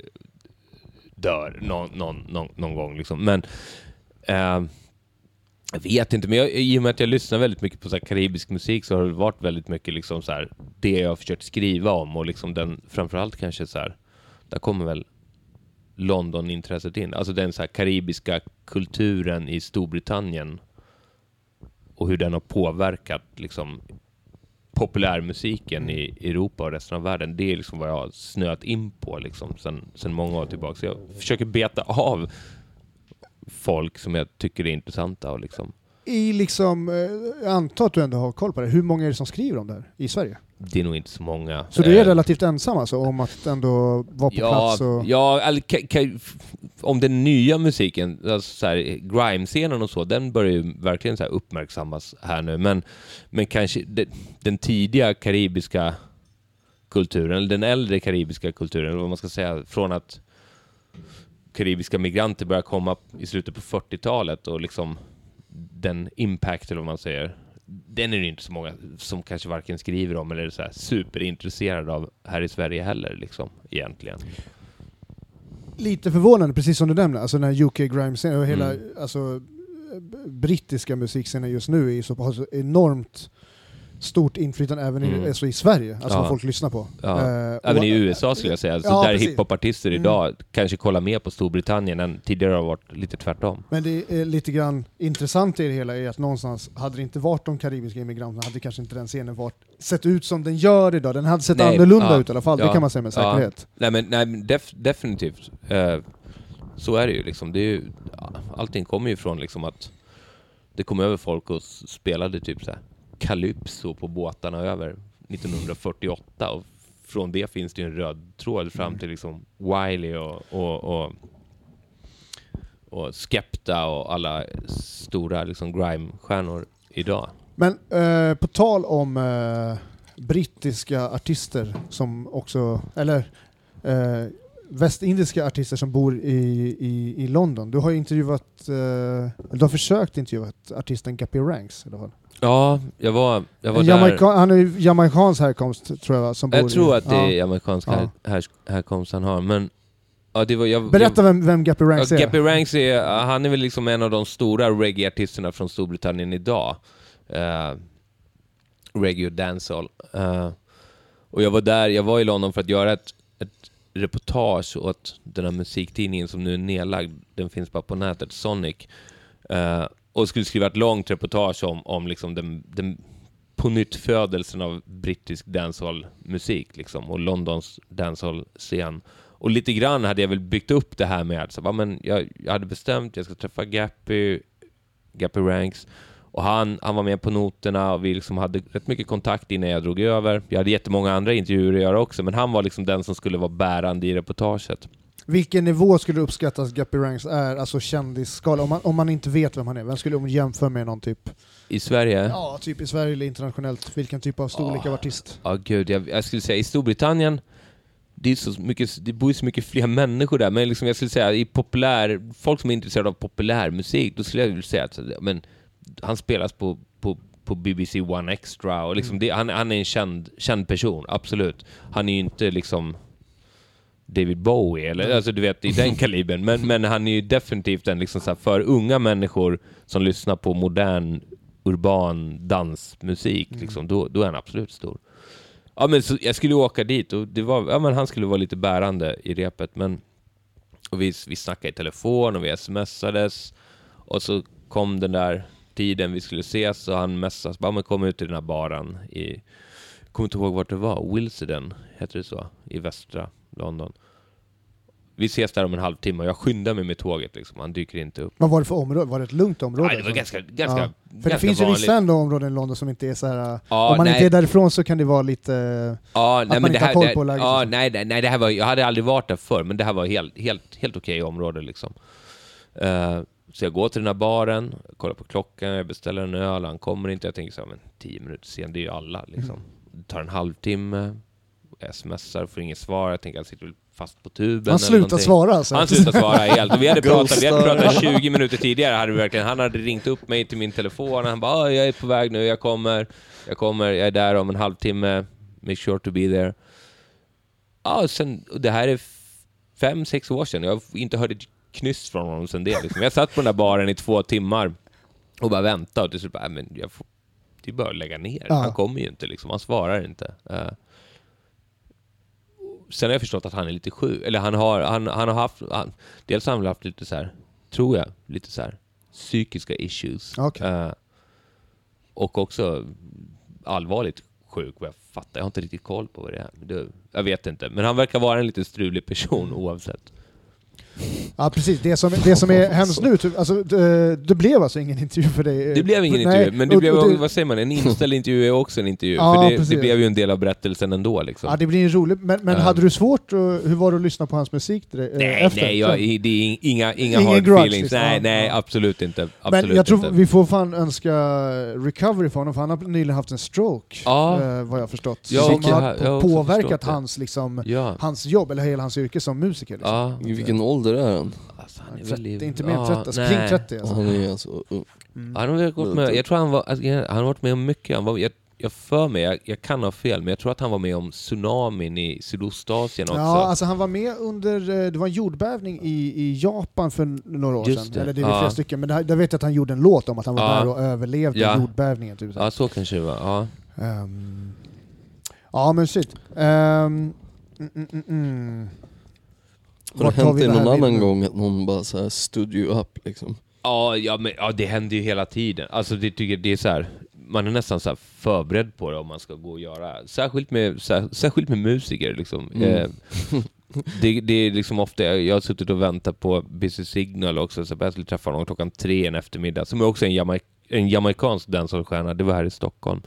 dör någon, någon, någon, någon gång liksom. Men eh, jag vet inte, men jag, i och med att jag lyssnar väldigt mycket på så här karibisk musik så har det varit väldigt mycket liksom så här, det jag har försökt skriva om och liksom den, framförallt kanske så här, där kommer väl London-intresset in. Alltså den så här karibiska kulturen i Storbritannien och hur den har påverkat liksom populärmusiken i Europa och resten av världen. Det är liksom vad jag har snöat in på liksom sen, sen många år tillbaka. Så jag försöker beta av folk som jag tycker är intressanta och liksom i liksom, eh, jag antar att du ändå har koll på det, hur många är det som skriver om det här i Sverige? det är nog inte så många. Så du är Eh, relativt ensam alltså om att ändå vara på ja, plats? Och... Ja, om den nya musiken, alltså så här, grime-scenen och så, den börjar ju verkligen så här uppmärksammas här nu. Men, men kanske de, den tidiga karibiska kulturen, eller den äldre karibiska kulturen, eller vad man ska säga, från att karibiska migranter började komma i slutet på 40-talet och liksom den impact, eller vad man säger, den är det inte så många som kanske varken skriver om eller är så här superintresserade av här i Sverige heller, liksom, egentligen. Lite förvånande, precis som du nämnde, alltså den här UK grime-scenen och hela Mm. alltså, b- brittiska musikscenen just nu är så, har så enormt stort inflytande även i, Mm. alltså i Sverige, alltså Ja. vad folk lyssnar på. Ja. Eh, Även i USA skulle jag säga. Så Ja, där precis. hiphopartister Mm. idag kanske kollar mer på Storbritannien än tidigare har varit lite tvärtom. Men det är lite grann intressant i det hela är att någonstans, hade det inte varit de karibiska immigranterna hade kanske inte den scenen varit, sett ut som den gör idag. Den hade sett Nej, annorlunda ja, ut i alla fall, det kan man säga med säkerhet. Nej men, nej, men def, definitivt. Eh, så är det ju liksom. Det är ju, allting kommer ju från liksom att det kom över folk och spelade typ så här Calypso på båtarna över 1948 och från det finns det en röd tråd fram till liksom Wiley och, och, och, och Skepta och alla stora liksom grime-stjärnor idag. Men eh, på tal om eh, brittiska artister som också, eller eh, västindiska artister som bor i, i, i London. Du har ju intervjuat, eh, du har försökt intervjua artisten Guppy Ranks i alla fall. Ja, jag var, jag var En där. Jamaica, han är jamaicansk härkomst tror jag som bor Jag tror i, att det ja. är amerikansk här, här, härkomst han har, men... Ja, det var, jag, Berätta jag, vem, vem Guppy Ranks ja, är. Gappy Ranks är, han är väl liksom en av de stora reggae-artisterna från Storbritannien idag. Uh, reggae och dancehall. Eh, och jag var där, jag var i London för att göra ett, ett reportage åt den här musiktidningen som nu är nedlagd. Den finns bara på nätet, Sonic. Eh, och skulle skriva ett långt reportage om, om liksom den, den på nytt födelsen av brittisk dancehall-musik liksom, och Londons dancehall-scen. Och lite grann hade jag väl byggt upp det här med så, men jag, jag hade bestämt, jag ska träffa Gappy, Gappy Ranks, och han, han var med på noterna och vi liksom hade rätt mycket kontakt innan jag drog över. Jag hade jättemånga andra intervjuer att göra också, men han var liksom den som skulle vara bärande i reportaget. Vilken nivå skulle du uppskatta att Guppy Ranks är, alltså kändisskala? Om man, om man inte vet vem han är, vem skulle du jämföra med någon typ? I Sverige? Ja, typ i Sverige eller internationellt. Vilken typ av storlek av artist? Ja, gud. Jag, jag skulle säga i Storbritannien, det, är så mycket, det bor ju så mycket fler människor där, men liksom jag skulle säga i populär, folk som är intresserade av populärmusik, då skulle jag vilja säga att men, han spelas på, på, på BBC One Extra och liksom det, han, han är en känd, känd person, absolut. Han är ju inte liksom David Bowie, eller? Alltså du vet i den kalibern, men, men han är ju definitivt en liksom så här, för unga människor som lyssnar på modern urban dansmusik, liksom, då, då är han absolut stor. Ja, men så, jag skulle åka dit och det var, ja, men han skulle vara lite bärande i repet, men och vi, vi snackade i telefon och vi smsades. Och så kom den där tiden vi skulle ses och han messade bara men kom ut till den här baren i, kommer inte ihåg vart det var, Wilseden, heter det så, i västra London. Vi ses där om en halvtimme och jag skyndar mig med tåget liksom, han dyker inte upp. Vad var det för område? Var det ett lugnt område? Nej, det var ganska, ganska, Ja. För det finns ju vanligt. vissa ändå områden i London som inte är så här. Ja, om man nej. inte är därifrån så kan det vara lite... Ja, nej, man men det inte har koll på läget ja, liksom. nej, nej, det här var, jag hade aldrig varit där förr, men det här var helt, helt, helt okej område liksom. Eh, så jag går till den här baren, kollar på klockan, jag beställer en öl, han kommer inte. Jag tänker så här, men tio minuter sen, det är ju alla liksom. Mm. Det tar en halvtimme, smsar, får inget svar. Jag tänker, han sitter fast på tuben Han slutar svara alltså. Han slutade svara helt. Och vi hade pratat, vi hade pratat 20 minuter tidigare. Hade vi verkligen, han hade ringt upp mig till min telefon. Han bara "Ah, “Jag är på väg nu, jag kommer, jag kommer, jag är där om en halvtimme. Make sure to be there”. Ja, sen, och det här är fem, sex år sedan. Jag har inte hört ett knyst från honom sen det. Liksom. Jag satt på den där baren i två timmar och bara väntade och till slut bara, "Nej, men jag får, det är bara att lägga ner. Ja. Han kommer ju inte, liksom. han svarar inte. Eh, sen har jag förstått att han är lite sjuk, eller han har, han, han har haft, han, dels har han haft lite så här, tror jag, lite så här psykiska issues. Okej. Eh, och också allvarligt sjuk vad jag fattar. Jag har inte riktigt koll på vad det är. Det, jag vet inte. Men han verkar vara en lite strulig person oavsett. Ja precis, det som, det som är hemskt nu, typ, alltså, det, det blev alltså ingen intervju för dig? Det blev ingen Nej, intervju, men det och- blev, och det- vad säger man, en inställd intervju är också en intervju. Ja, för det, det blev ju en del av berättelsen ändå liksom. Ja det blir ju roligt, men, men Ja. hade du svårt, och, hur var det att lyssna på hans musik direkt, eh, Nej, efter? nej, jag, det är in- inga, inga Ingen hard grudge, feelings. liksom. Nej, nej, absolut inte. Absolut Men jag tror inte. vi får fan önska recovery för honom, för han har nyligen haft en stroke, Ja. eh, vad jag förstått. Ja, som har jag påverkat hans, liksom, Ja. hans jobb, eller hela hans yrke som musiker. Liksom. Ja. I vilken ålder är han? Alltså, han är väl 30, i- inte mer än ja, 30, alltså, kring 30 alltså. Han är alltså ung. Mm. Han har gått med, jag tror han var, alltså, han har varit med om mycket. Han var, jag, jag för mig, jag, jag kan ha fel, men jag tror att han var med om tsunamin i Sydostasien också. Ja, alltså han var med under, eh, det var en jordbävning i, i Japan för några år Just sedan, det, eller det är ja. flera stycken, men där, där vet jag att han gjorde en låt om att han var Ja. där och överlevde Ja. jordbävningen. Typ, så. Ja, så kanske det var. Ja. Ehm, ja men shit. Um, mm, mm, mm, mm. Har det hänt dig någon annan gång att någon bara så här stood you up liksom? Ja, ja, men, ja, det händer ju hela tiden. Alltså, det, tycker, det är så här, man är nästan så här förberedd på det om man ska gå och göra, särskilt med, sär, särskilt med musiker. Liksom. Mm. Eh, det, det är liksom ofta, jag har suttit och väntat på Busy Signal också, så jag skulle träffa någon klockan tre en eftermiddag, som är också en, Jamaik en jamaicansk dancehallstjärna, det var här i Stockholm.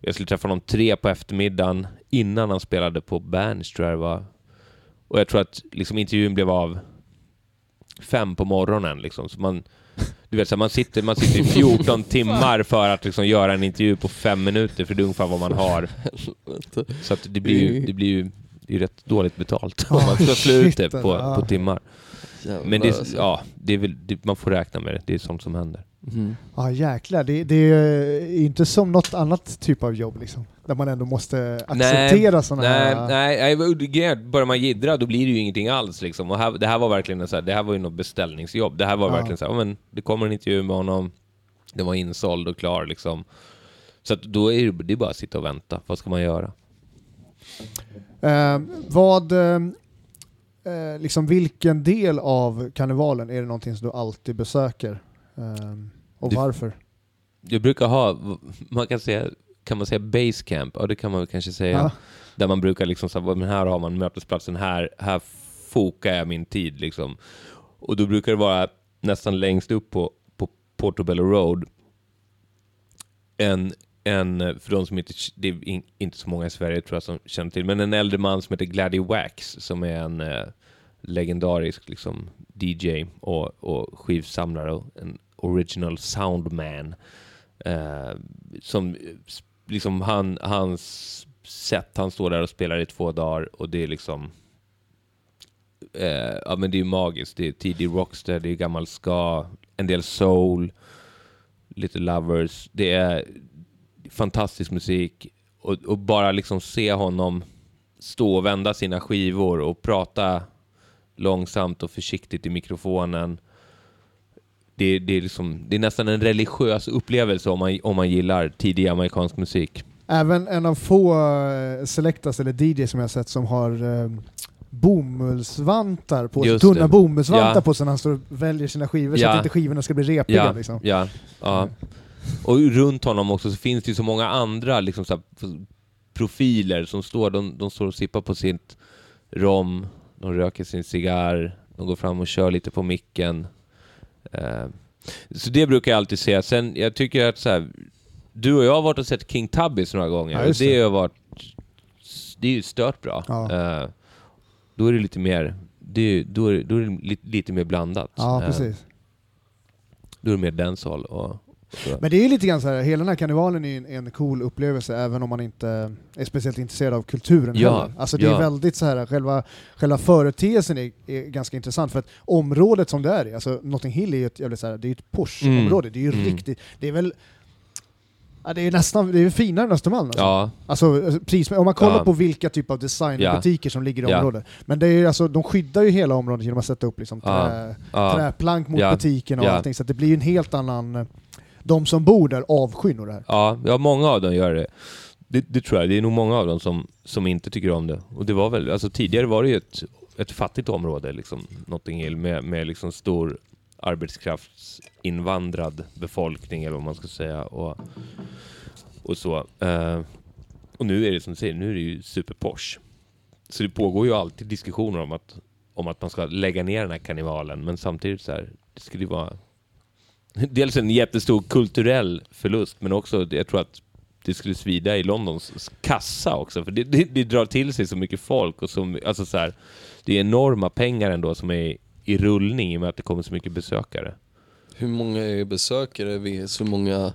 Jag skulle träffa honom tre på eftermiddagen innan han spelade på Berns, tror jag det var. Och jag tror att liksom, intervjun blev av fem på morgonen. Liksom. Så man, du vet, så här, man, sitter, man sitter i 14 timmar för att liksom, göra en intervju på fem minuter, för det är ungefär vad man har. Så att det blir ju, det blir ju det är rätt dåligt betalt om Ah, man ska slå ut det på, ja. på timmar. Men det, alltså. ja, det väl, det, man får räkna med det, det är sånt som händer. Mm. Ja jäklar, det, det är inte som något annat typ av jobb liksom. Där man ändå måste acceptera sådana här... nej, nej, börjar man jiddra då blir det ju ingenting alls liksom. Och här, det här var verkligen en så här, det här var ju något beställningsjobb. Det här var Ja. verkligen så här, men det kommer en intervju med honom, den var insåld och klar liksom. Så att då är det, det är bara att sitta och vänta. Vad ska man göra? Eh, vad, eh, liksom vilken del av karnevalen är det någonting som du alltid besöker? Eh, Och varför? Jag brukar ha, man kan säga, kan man säga basecamp? Ja, det kan man kanske säga. Ja. Där man brukar liksom säga, men här har man mötesplatsen, här, här fokar jag min tid liksom. Och då brukar det vara nästan längst upp på, på Portobello Road. En, en, för de som inte, det är in, inte så många i Sverige tror jag som känner till, men en äldre man som heter Gladdy Wax som är en eh, legendarisk liksom, DJ och, och skivsamlare och en original soundman. Eh, som liksom han, hans sätt, han står där och spelar i två dagar och det är liksom eh, ja men det är magiskt. Det är tidig rocksteady, det är gammal ska, en del soul, lite lovers. Det är fantastisk musik och, och bara liksom se honom stå och vända sina skivor och prata långsamt och försiktigt i mikrofonen. Det, det, är liksom, det är nästan en religiös upplevelse om man, om man gillar tidig amerikansk musik. Även en av få uh, selectas eller DJ som jag sett som har uh, bomullsvantar på sig, tunna bomullsvantar Ja. på sig när han står och väljer sina skivor så Ja. att inte skivorna ska bli repiga. Ja, Liksom. ja, ja. Och runt honom också så finns det ju så många andra liksom så profiler som står, de, de står och sippar på sitt rom, de röker sin cigarr, de går fram och kör lite på micken. Eh, så det brukar jag alltid säga. Sen, jag tycker att så här, du och jag har varit och sett King Tubbys några gånger. Ja, det det. har varit, det är ju stört bra. Ja. Eh, då är det lite mer, det är, då är, då är det lite, lite mer blandat. Ja, Eh, precis. då är det mer dancehall och så. Men det är ju lite grann så här, hela den här karnevalen är en, en cool upplevelse även om man inte är speciellt intresserad av kulturen Ja, heller. Alltså det är ja. väldigt så här, själva, själva företeelsen är, är ganska intressant för att området som det är alltså Notting Hill är ju ett jävligt så här, det är ett Porsche-område, det är ju Mm. riktigt, det är väl Ja, det är nästan det är finare än Östermalm. Alltså. Ja, Alltså, alltså, pris, om man kollar Ja. på vilka typer av designbutiker som ligger i området. Men det är, alltså, de skyddar ju hela området genom att sätta upp liksom, trä, träplank mot butiken och allting, så det blir ju en helt annan... De som bor där avskyr nog det här. Ja, ja, många av dem gör det. det. Det tror jag. Det är nog många av dem som, som inte tycker om det. Och det var väl, alltså tidigare var det ju ett, ett fattigt område, liksom, Notting Hill, med, med liksom stor arbetskraftsinvandrad befolkning, eller vad man ska säga. Och, och så. Uh, och nu är det som du säger, nu är det ju superposh. Så det pågår ju alltid diskussioner om att, om att man ska lägga ner den här karnevalen, men samtidigt så här, det skulle ju vara dels en jättestor kulturell förlust, men också jag tror att det skulle svida i Londons kassa också, för det, det, det drar till sig så mycket folk och så, alltså så här, det är enorma pengar ändå som är i rullning i och med att det kommer så mycket besökare. Hur många är besökare vid så många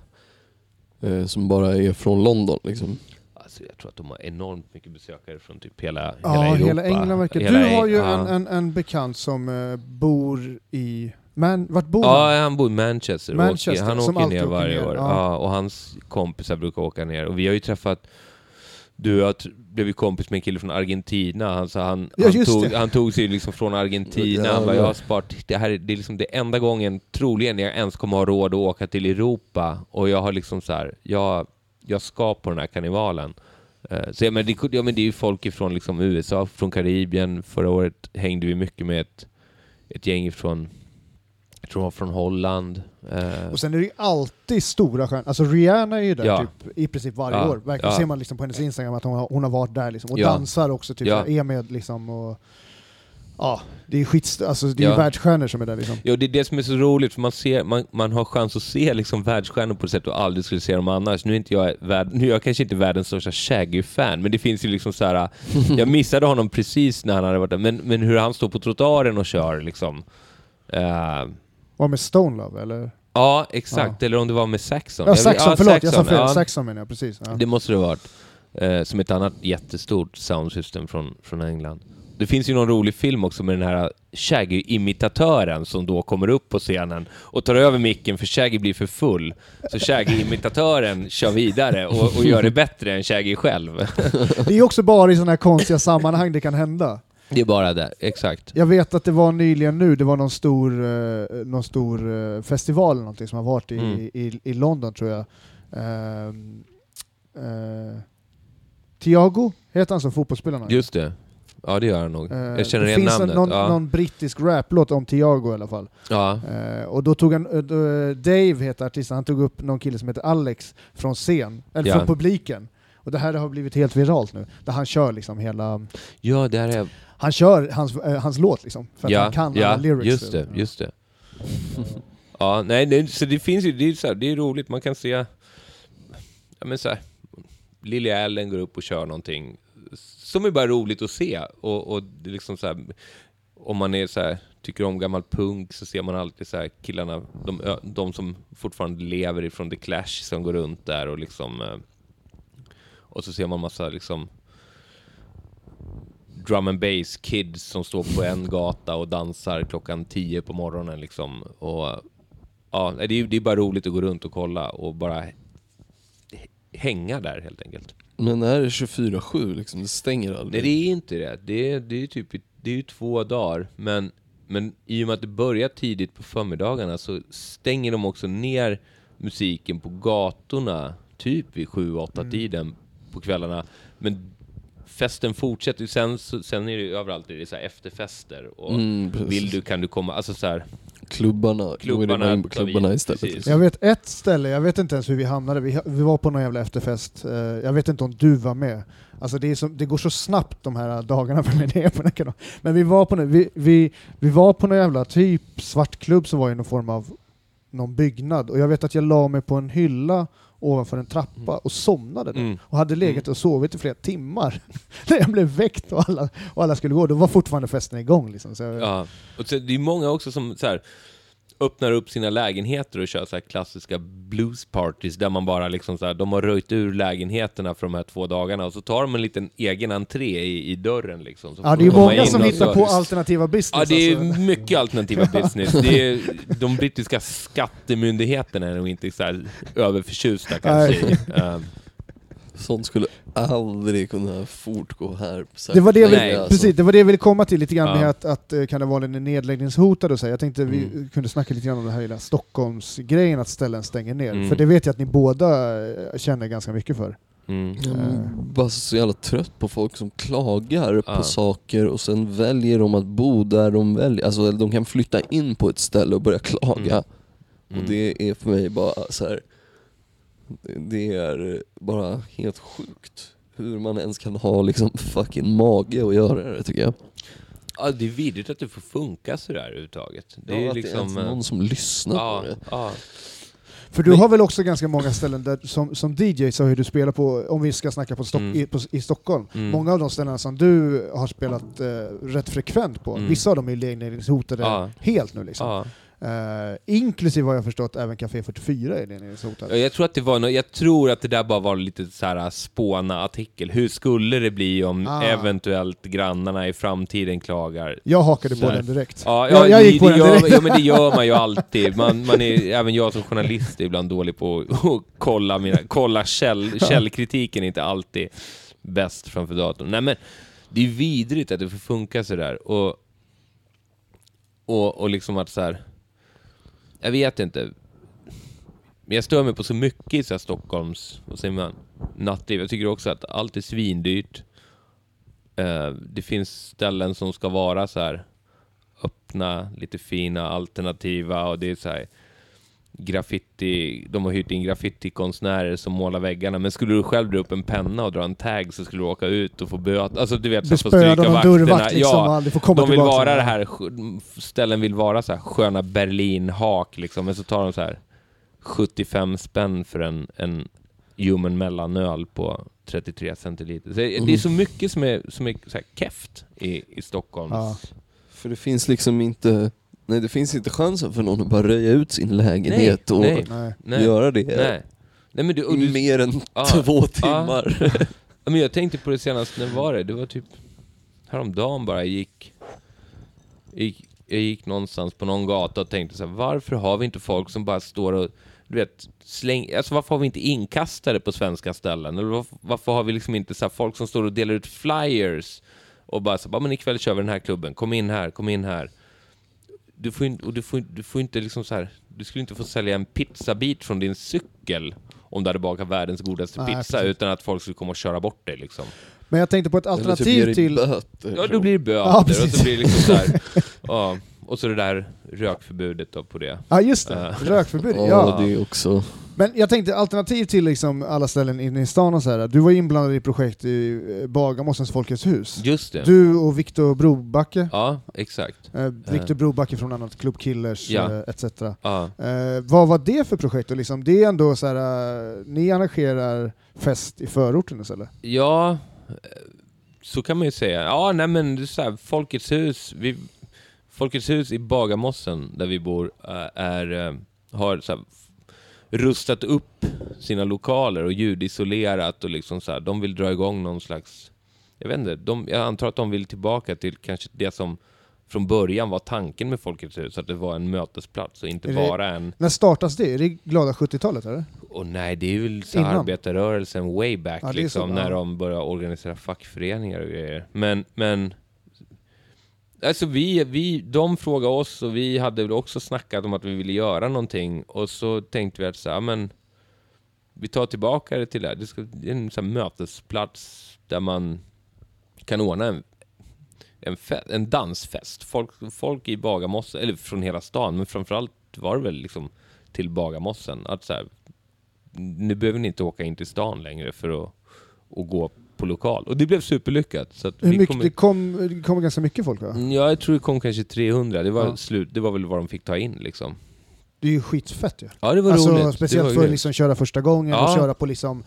eh, som bara är från London liksom? Alltså jag tror att de har enormt mycket besökare från typ hela, Ja, hela Europa. hela England verkar... Hela Du har ju en, en, en bekant som eh, bor i... Men vart bor Ja, han? han bor i Manchester. Manchester, åker, han åker ner åker varje ner, år. ja. Ja. och hans kompisar brukar åka ner. Och vi har ju träffat... Du jag blev ju kompis med en kille från Argentina. Han, han, Ja, han, tog, det. han tog sig liksom från Argentina. Han bara, jag har sparat... Det här är, det är liksom det enda gången, troligen, jag ens kommer ha råd att åka till Europa. Och jag har liksom så här, jag, jag ska på den här karnevalen. Eh, Så ja, men det, ja, men det är ju folk ifrån liksom USA, från Karibien. Förra året hängde vi mycket med ett, ett gäng ifrån jag tror de var från Holland. Eh, Och sen är det ju alltid stora stjärnor. Alltså Rihanna är ju där Ja. typ, i princip varje Ja, år. Verkligen ja. ser man liksom på hennes Instagram att hon har, hon har varit där liksom. Och dansar också, typ, är med liksom och... Ja, det är skit, alltså det är Ja. världsstjärnor som är där liksom. Ja, det är det som är så roligt, för man, ser, man, man har chans att se liksom världsstjärnor på ett sätt du aldrig skulle se dem annars. Nu är inte jag, värld, nu är jag kanske inte världens största Shaggy-fan, men det finns ju liksom så här. jag missade honom precis när han hade varit där, men, men hur han står på trottoaren och kör liksom. Eh, Var med Stone Love eller? ja, exakt. Eller om det var med Saxon. Ja, Saxon, förlåt, jag sa Saxon, fel. ja. Saxon menar jag, precis. Ja. Det måste det ha varit. Eh, som ett annat jättestort soundsystem från, från England. Det finns ju någon rolig film också med den här Shaggy-imitatören som då kommer upp på scenen och tar över micken för Shaggy blir för full. Så Shaggy-imitatören kör vidare och, och gör det bättre än Shaggy själv. Det är också bara i sådana här konstiga sammanhang det kan hända. Det är bara det, exakt. Jag vet att det var nyligen nu, det var någon stor, eh, någon stor eh, festival eller någonting som har varit i, Mm. i, i London tror jag. Ehm, eh, Thiago heter han som fotbollsspelare? Just det. Ja, det gör han nog. Eh, Jag känner det igen finns namnet. En, någon, ja. någon brittisk raplåt om Tiago i alla fall. ja. Eh, och då tog han, eh, då, Dave heter artisten, han tog upp någon kille som heter Alex från scen, eller Ja. från publiken. Och det här har blivit helt viralt nu, där han kör liksom hela, ja, där är... han kör hans, eh, hans låt liksom, för att Ja, han kan ja alla lyrics. just det, just det. Ja, nej, det, så det finns ju, det är, så här, det är roligt, man kan se, ja men så här, Lily Allen går upp och kör någonting som är bara roligt att se. Och, och liksom så här, om man är så här, tycker om gammal punk så ser man alltid så killarna, de, de som fortfarande lever ifrån The Clash som går runt där och liksom eh, och så ser man massa liksom drum and bass kids som står på en gata och dansar klockan 10 på morgonen liksom. Och ja, det är, det är bara roligt att gå runt och kolla och bara hänga där helt enkelt. Men är det 24-7 liksom? Det stänger Nej, aldrig? det är inte det. Det är, det är typ det är ju två dagar, men, men i och med att det börjar tidigt på förmiddagarna så stänger de också ner musiken på gatorna, typ vid 7-8 tiden på kvällarna. Men festen fortsätter ju, sen, så- sen är det ju överallt det är så här efterfester. Och Mm, vill du kan du komma, alltså så här, Klubbarna, Klubbarna in på klubbarna istället. precis. Jag vet ett ställe, jag vet inte ens hur vi hamnade, vi, vi var på någon jävla efterfest, eh, jag vet inte om du var med. Alltså det, är så, det går så snabbt de här dagarna för mig när jag är på den här kanalen. Men vi var på, nå- vi, vi, vi var på någon jävla typ svartklubb som var i någon form av någon byggnad, och jag vet att jag la mig på en hylla ovanför en trappa och somnade där. Mm. Och hade legat och sovit i flera timmar. när jag blev väckt och alla, och alla skulle gå, då var fortfarande festen igång. Liksom. Så jag, Ja, och så, det är många också som så här, öppnar upp sina lägenheter och kör så här klassiska blues parties där man bara liksom så här, de har röjt ur lägenheterna för de här två dagarna och så tar de en liten egen entré i, i dörren liksom. Så Ja, det är ju många som hittar så- på alternativa business. Ja, det är alltså. mycket alternativa business. Det är, de brittiska skattemyndigheterna är nog inte så här överförtjusta kanske. Sånt skulle aldrig kunna fortgå här. Det var det, jag Nej, ville, alltså. precis, det var det jag ville komma till lite grann Ja. med att, att eh, kan det vara en nedläggningshotad och så. Jag tänkte vi Mm. kunde snacka lite grann om den här hela Stockholmsgrejen, att ställen stänger ner. Mm. För det vet jag att ni båda eh, känner ganska mycket för. mm. Jag är bara så jävla trött på folk som klagar Ja. på saker och sen väljer de att bo där de väljer. Alltså de kan flytta in på ett ställe och börja klaga. Mm. Och det är för mig bara så här. Det är bara helt sjukt hur man ens kan ha liksom fucking mage att göra det tycker jag. Ja, det är vidrigt att det får funka sådär överhuvudtaget. Det är ja, ju att liksom... det är ens eh, någon som lyssnar ja, på det. ja. För du Men- har väl också ganska många ställen där, som, som DJ så har ju du spelat på, om vi ska snacka på Stock, Mm. i, på, i Stockholm, Mm. många av de ställena som du har spelat eh, rätt frekvent på, Mm. vissa av dem är nedläggningshotade Ja. helt nu liksom. ja. Eh, inklusive vad jag förstått även Café 44 är nedläggningshotad. Ja, Jag tror att det var nå- jag tror att det där bara var lite så här spåna-artikel. Hur skulle det bli om Ah. eventuellt grannarna i framtiden klagar? Jag hakade på den direkt. Ja, jag, ja, jag det- gick på det den direkt. Ja, men det gör man ju alltid. Man, man är, även jag som journalist är ibland dålig på att kolla, mina, kolla käll, källkritiken är inte alltid bäst framför datorn. Nej men, det är vidrigt att det får funka sådär. Och, och, och liksom att så här. Jag vet inte. Men jag stör mig på så mycket i så här Stockholms, vad säger man, nattliv. Jag tycker också att allt är svindyrt. Eh, det finns ställen som ska vara så här öppna, lite fina, alternativa och det är så här graffiti, de har hyrt in graffitikonstnärer som målar väggarna, men skulle du själv dra upp en penna och dra en tag så skulle du åka ut och få böt, alltså du vet, stryka någon vakterna. dörrvakt liksom Ja, aldrig får komma de vill vara det här, ställen vill vara så här sköna Berlin-hak liksom, men så tar de så här 75 spänn för en, en human mellanöl på 33 centiliter. Så det är så mycket som är, som är så här keft i, i Stockholm. Ja. För det finns liksom inte, nej det finns inte chansen för någon att bara röja ut sin lägenhet och nej. Göra det nej. Nej men du, du, mer än Ja, två timmar. Ja, men jag tänkte på det senast, när var det? Det var typ häromdagen bara, jag gick, gick jag gick någonstans på någon gata och tänkte så här, varför har vi inte folk som bara står och du vet, släng, alltså varför har vi inte inkastare på svenska ställen? Eller varför, varför har vi liksom inte så här, folk som står och delar ut flyers och bara så bara, men ikväll kör vi den här klubben, kom in här, kom in här. Du får, inte, och du får, du får inte liksom så här, du skulle inte få sälja en pizzabit från din cykel om du hade bakat världens godaste Nej, pizza precis. utan att folk skulle komma och köra bort dig liksom. Men jag tänkte på ett alternativ dig till... böter. Ja, då blir det böter Ja, och precis. så blir det liksom så här, ja, och så det där rökförbudet då på det. Ja just det, Ja. rökförbud. Ja, Ja. det är också... Men jag tänkte alternativ till liksom alla ställen inne i stan och så här. Du var inblandad i projekt i eh, Bagarmossens Folkets hus. Just det. Du och Viktor Brobacke. Ja, exakt. Eh, Viktor Brobacke från annat Club Killers Ja. eh, etc. Ja. Eh, vad var det för projekt? Och liksom, det är ändå så här, eh, ni arrangerar fest i förorten istället? Ja, eh, så kan man ju säga. Ja, nej men så här, Folkets hus, vi, Folkets hus i Bagarmossen, där vi bor, eh, är, eh, har så här, rustat upp sina lokaler och ljudisolerat och liksom så här, de vill dra igång någon slags, jag vet inte, de, jag antar att de vill tillbaka till kanske det som från början var tanken med Folkets hus, att det var en mötesplats och inte det- bara en När startas det? Är det glada 70-talet eller? Och nej, det är väl så Innan. arbetarrörelsen way back Ja, liksom, så, när ja. de började organisera fackföreningar och grejer. Men, men... Alltså vi, vi, de frågade oss och vi hade väl också snackat om att vi ville göra någonting och så tänkte vi att så här, men vi tar tillbaka det till det här. Det, ska, det är en så här mötesplats där man kan ordna en, en, fe- en dansfest. Folk, folk i Bagarmossen, eller från hela stan, men framförallt var det väl liksom till Bagarmossen. Att så här, nu behöver ni inte åka in till stan längre för att, och gå på lokal. Och det blev superlyckat. Så Hur mycket, kommer- det, kom, det kom ganska mycket folk va? Mm, Ja, jag tror det kom kanske 300. Det var, Ja. slut, det var väl vad de fick ta in liksom. Det är ju skitfett ju. Ja, det var Alltså, roligt. speciellt var för att liksom köra första gången och Ja. köra på liksom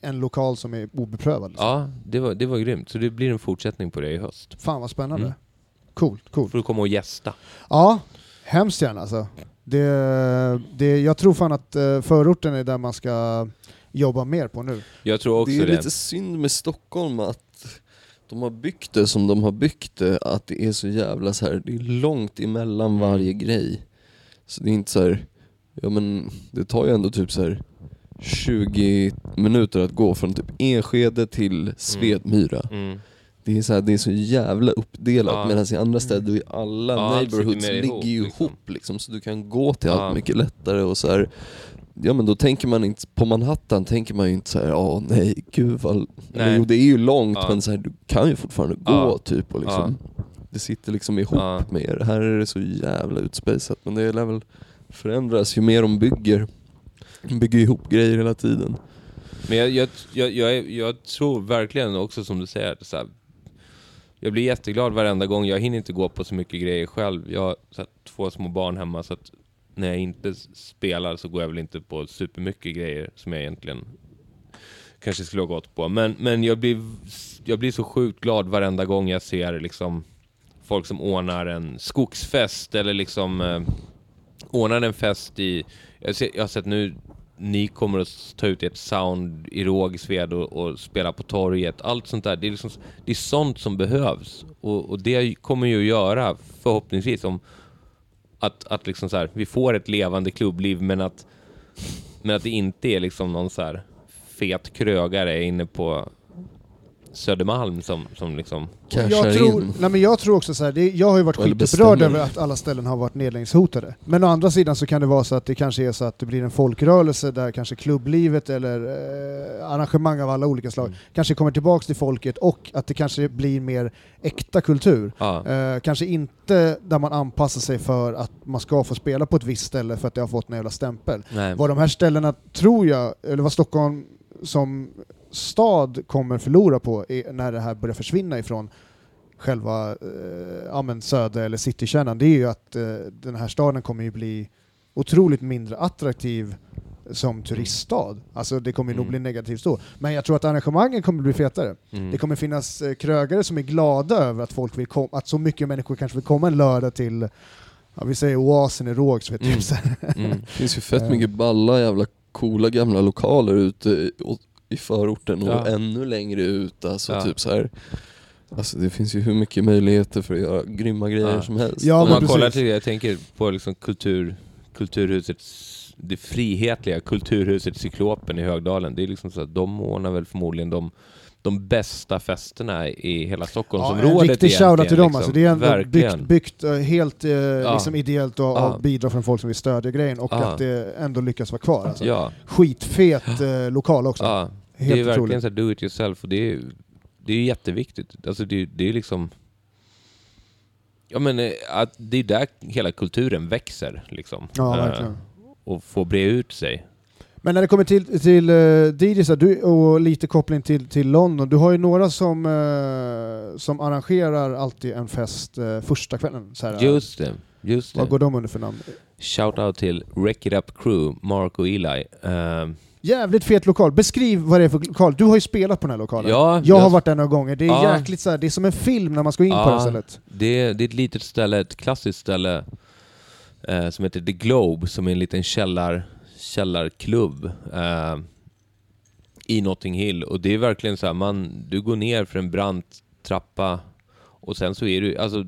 en lokal som är obeprövad. Liksom. Ja, det var, det var grymt. Så det blir en fortsättning på det i höst. Fan vad spännande. Mm. Coolt, coolt. Får du komma och gästa. Ja, hemskt gärna alltså. Det, det, jag tror fan att eh, förorten är där man ska jobba mer på nu. Jag tror också det är det. lite synd med Stockholm att de har byggt det som de har byggt det, att det är så jävla så här. det är långt emellan varje grej. Så det är inte så här, ja men det tar ju ändå typ så här 20 minuter att gå från typ Enskede till Svedmyra. Mm. Det är, så här, det är så jävla uppdelat Ja. medan i andra städer är alla Ja, neighborhoods ligger ihop, ju liksom. ihop liksom, så du kan gå till Ja. allt mycket lättare och så här. Ja men då tänker man inte, på Manhattan tänker man ju inte så här, ja nej gud vad, Nej. Eller, jo det är ju långt Ja. men så här, du kan ju fortfarande Ja. gå typ och liksom, det sitter liksom ihop Ja. med er. Här är det så jävla utspejsat men det lär väl förändras ju mer de bygger. De bygger ihop grejer hela tiden. Men jag, jag, jag, jag, jag tror verkligen också som du säger, så här, jag blir jätteglad varenda gång. Jag hinner inte gå på så mycket grejer själv. Jag har här, två små barn hemma så att när jag inte spelar så går jag väl inte på supermycket grejer som jag egentligen kanske skulle ha gått på. Men, men jag, blir, jag blir så sjukt glad varenda gång jag ser liksom folk som ordnar en skogsfest eller liksom eh, ordnar en fest i... Jag, ser, jag har sett nu, ni kommer att ta ut ert sound i Rågsved och, och spela på torget. Allt sånt där. Det är, liksom, det är sånt som behövs. Och, och det kommer ju att göra, förhoppningsvis, om att, att liksom så här, vi får ett levande klubbliv men att, men att det inte är liksom någon så här fet krögare inne på Södermalm som, som liksom... Cashar Jag tror, in. nej men jag tror också så här, det, jag har ju varit skitupprörd över att alla ställen har varit nedläggningshotade. Men å andra sidan så kan det vara så att det kanske är så att det blir en folkrörelse där kanske klubblivet eller eh, arrangemang av alla olika slag Mm. kanske kommer tillbaks till folket och att det kanske blir mer äkta kultur. Ja, Eh, kanske inte där man anpassar sig för att man ska få spela på ett visst ställe för att det har fått en jävla stämpel. nej. Vad de här ställena, tror jag, eller vad Stockholm som stad kommer förlora på är när det här börjar försvinna ifrån själva eh, ja, söder eller citykärnan, det är ju att eh, den här staden kommer ju bli otroligt mindre attraktiv som turiststad. Alltså det kommer ju nog Mm. bli negativt då. Men jag tror att arrangemangen kommer bli fetare. Mm. Det kommer finnas eh, krögare som är glada över att folk vill komma, att så mycket människor kanske vill komma en lördag till, ja, vi säger Oasen i typ Mm. här. Mm. Det finns ju fett Eh. mycket balla jävla coola gamla lokaler ute i, förorten och Ja. ännu längre ut. Alltså Ja. typ så här. Alltså det finns ju hur mycket möjligheter för att göra grymma grejer Ja. som helst. Ja, Om man kollar precis. till, jag tänker på liksom kultur, Kulturhusets det frihetliga kulturhuset Cyklopen i Högdalen. Det är liksom så att de ordnar väl förmodligen de, de bästa festerna i hela Ja, Stockholmsområdet en riktig shoutout till dem. Alltså. Det är ändå byggt, byggt eh, helt eh, liksom ideellt och Ja. av bidrag från folk som vill stödja grejen och Ja. att det ändå lyckas vara kvar. Alltså. Ja, Skitfet eh, lokal också. Helt det är verkligen otroligt. så här do it yourself och det är, det är jätteviktigt. Alltså det, det är liksom... Ja men eh, att det är där hela kulturen växer liksom. Ja, Eh, verkligen. och får bre ut sig. Men när det kommer till, till uh, DJs här, du, och lite koppling till, till London, du har ju några som, eh, som arrangerar alltid en fest eh, första kvällen. Så här, Just det, just Vad det. går de under för namn? Shout out till Wreck It Up Crew, Mark och Eli. Eh, Jävligt fet lokal. Beskriv vad det är för lokal. Du har ju spelat på den här lokalen. Ja, jag har jag- varit där några gånger. Det är Ja. jäkligt så här, det är som en film när man ska in på det här stället. det, det är ett litet ställe, ett klassiskt ställe eh, som heter The Globe, som är en liten källar, källarklubb eh, i Notting Hill. Och det är verkligen så här, man, du går ner för en brant trappa och sen så är du, alltså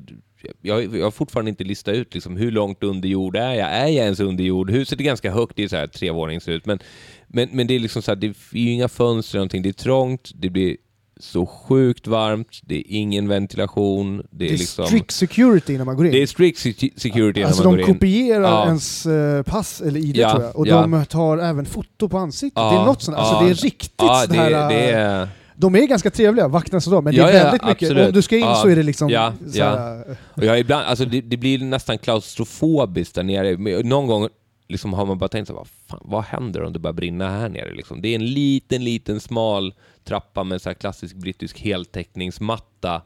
jag, jag har fortfarande inte listat ut liksom, hur långt under jord är jag? Är jag ens under jord? Huset är ganska högt, det är så här trevåningshus, men, men, men det är liksom så här, det är ju inga fönster eller någonting, det är trångt, det blir så sjukt varmt, det är ingen ventilation, det Det är, är liksom... strict security när man går in. Det är strict se- security alltså när man de går in. kopierar Ja. ens eh, pass eller ID Ja, tror jag, och de tar även foto på ansiktet. Det är något sånt, alltså det är riktigt Ja, det, här, det eh, är... De är ganska trevliga, vakterna och så, men det är väldigt mycket, absolut. om du ska in så är det liksom Ja, så här, eh, Och jag ibland, alltså det, det blir nästan klaustrofobiskt där nere. Någon gång liksom har man bara tänkt så vad, fan, vad händer om det börjar brinna här nere? Liksom? Det är en liten, liten smal trappa med så klassisk brittisk heltäckningsmatta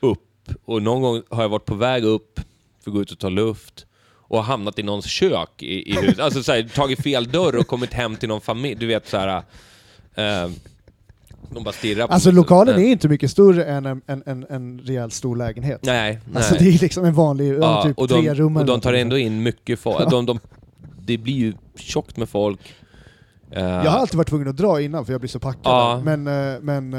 upp. Och någon gång har jag varit på väg upp för att gå ut och ta luft och hamnat i någons kök i, i huset. Alltså så här, tagit fel dörr och kommit hem till någon familj. Du vet så här... Eh, de bara stirrar på Alltså mig. lokalen Nej. är inte mycket större än en, en, en, en rejäl stor lägenhet. Nej, nej. Alltså det är liksom en vanlig, ja, Ja, typ och tre de, rum och de tar ändå in mycket folk. De, de, det blir ju tjockt med folk. Eh, Jag har alltid varit tvungen att dra innan för jag blir så packad. Ja. Men, eh, men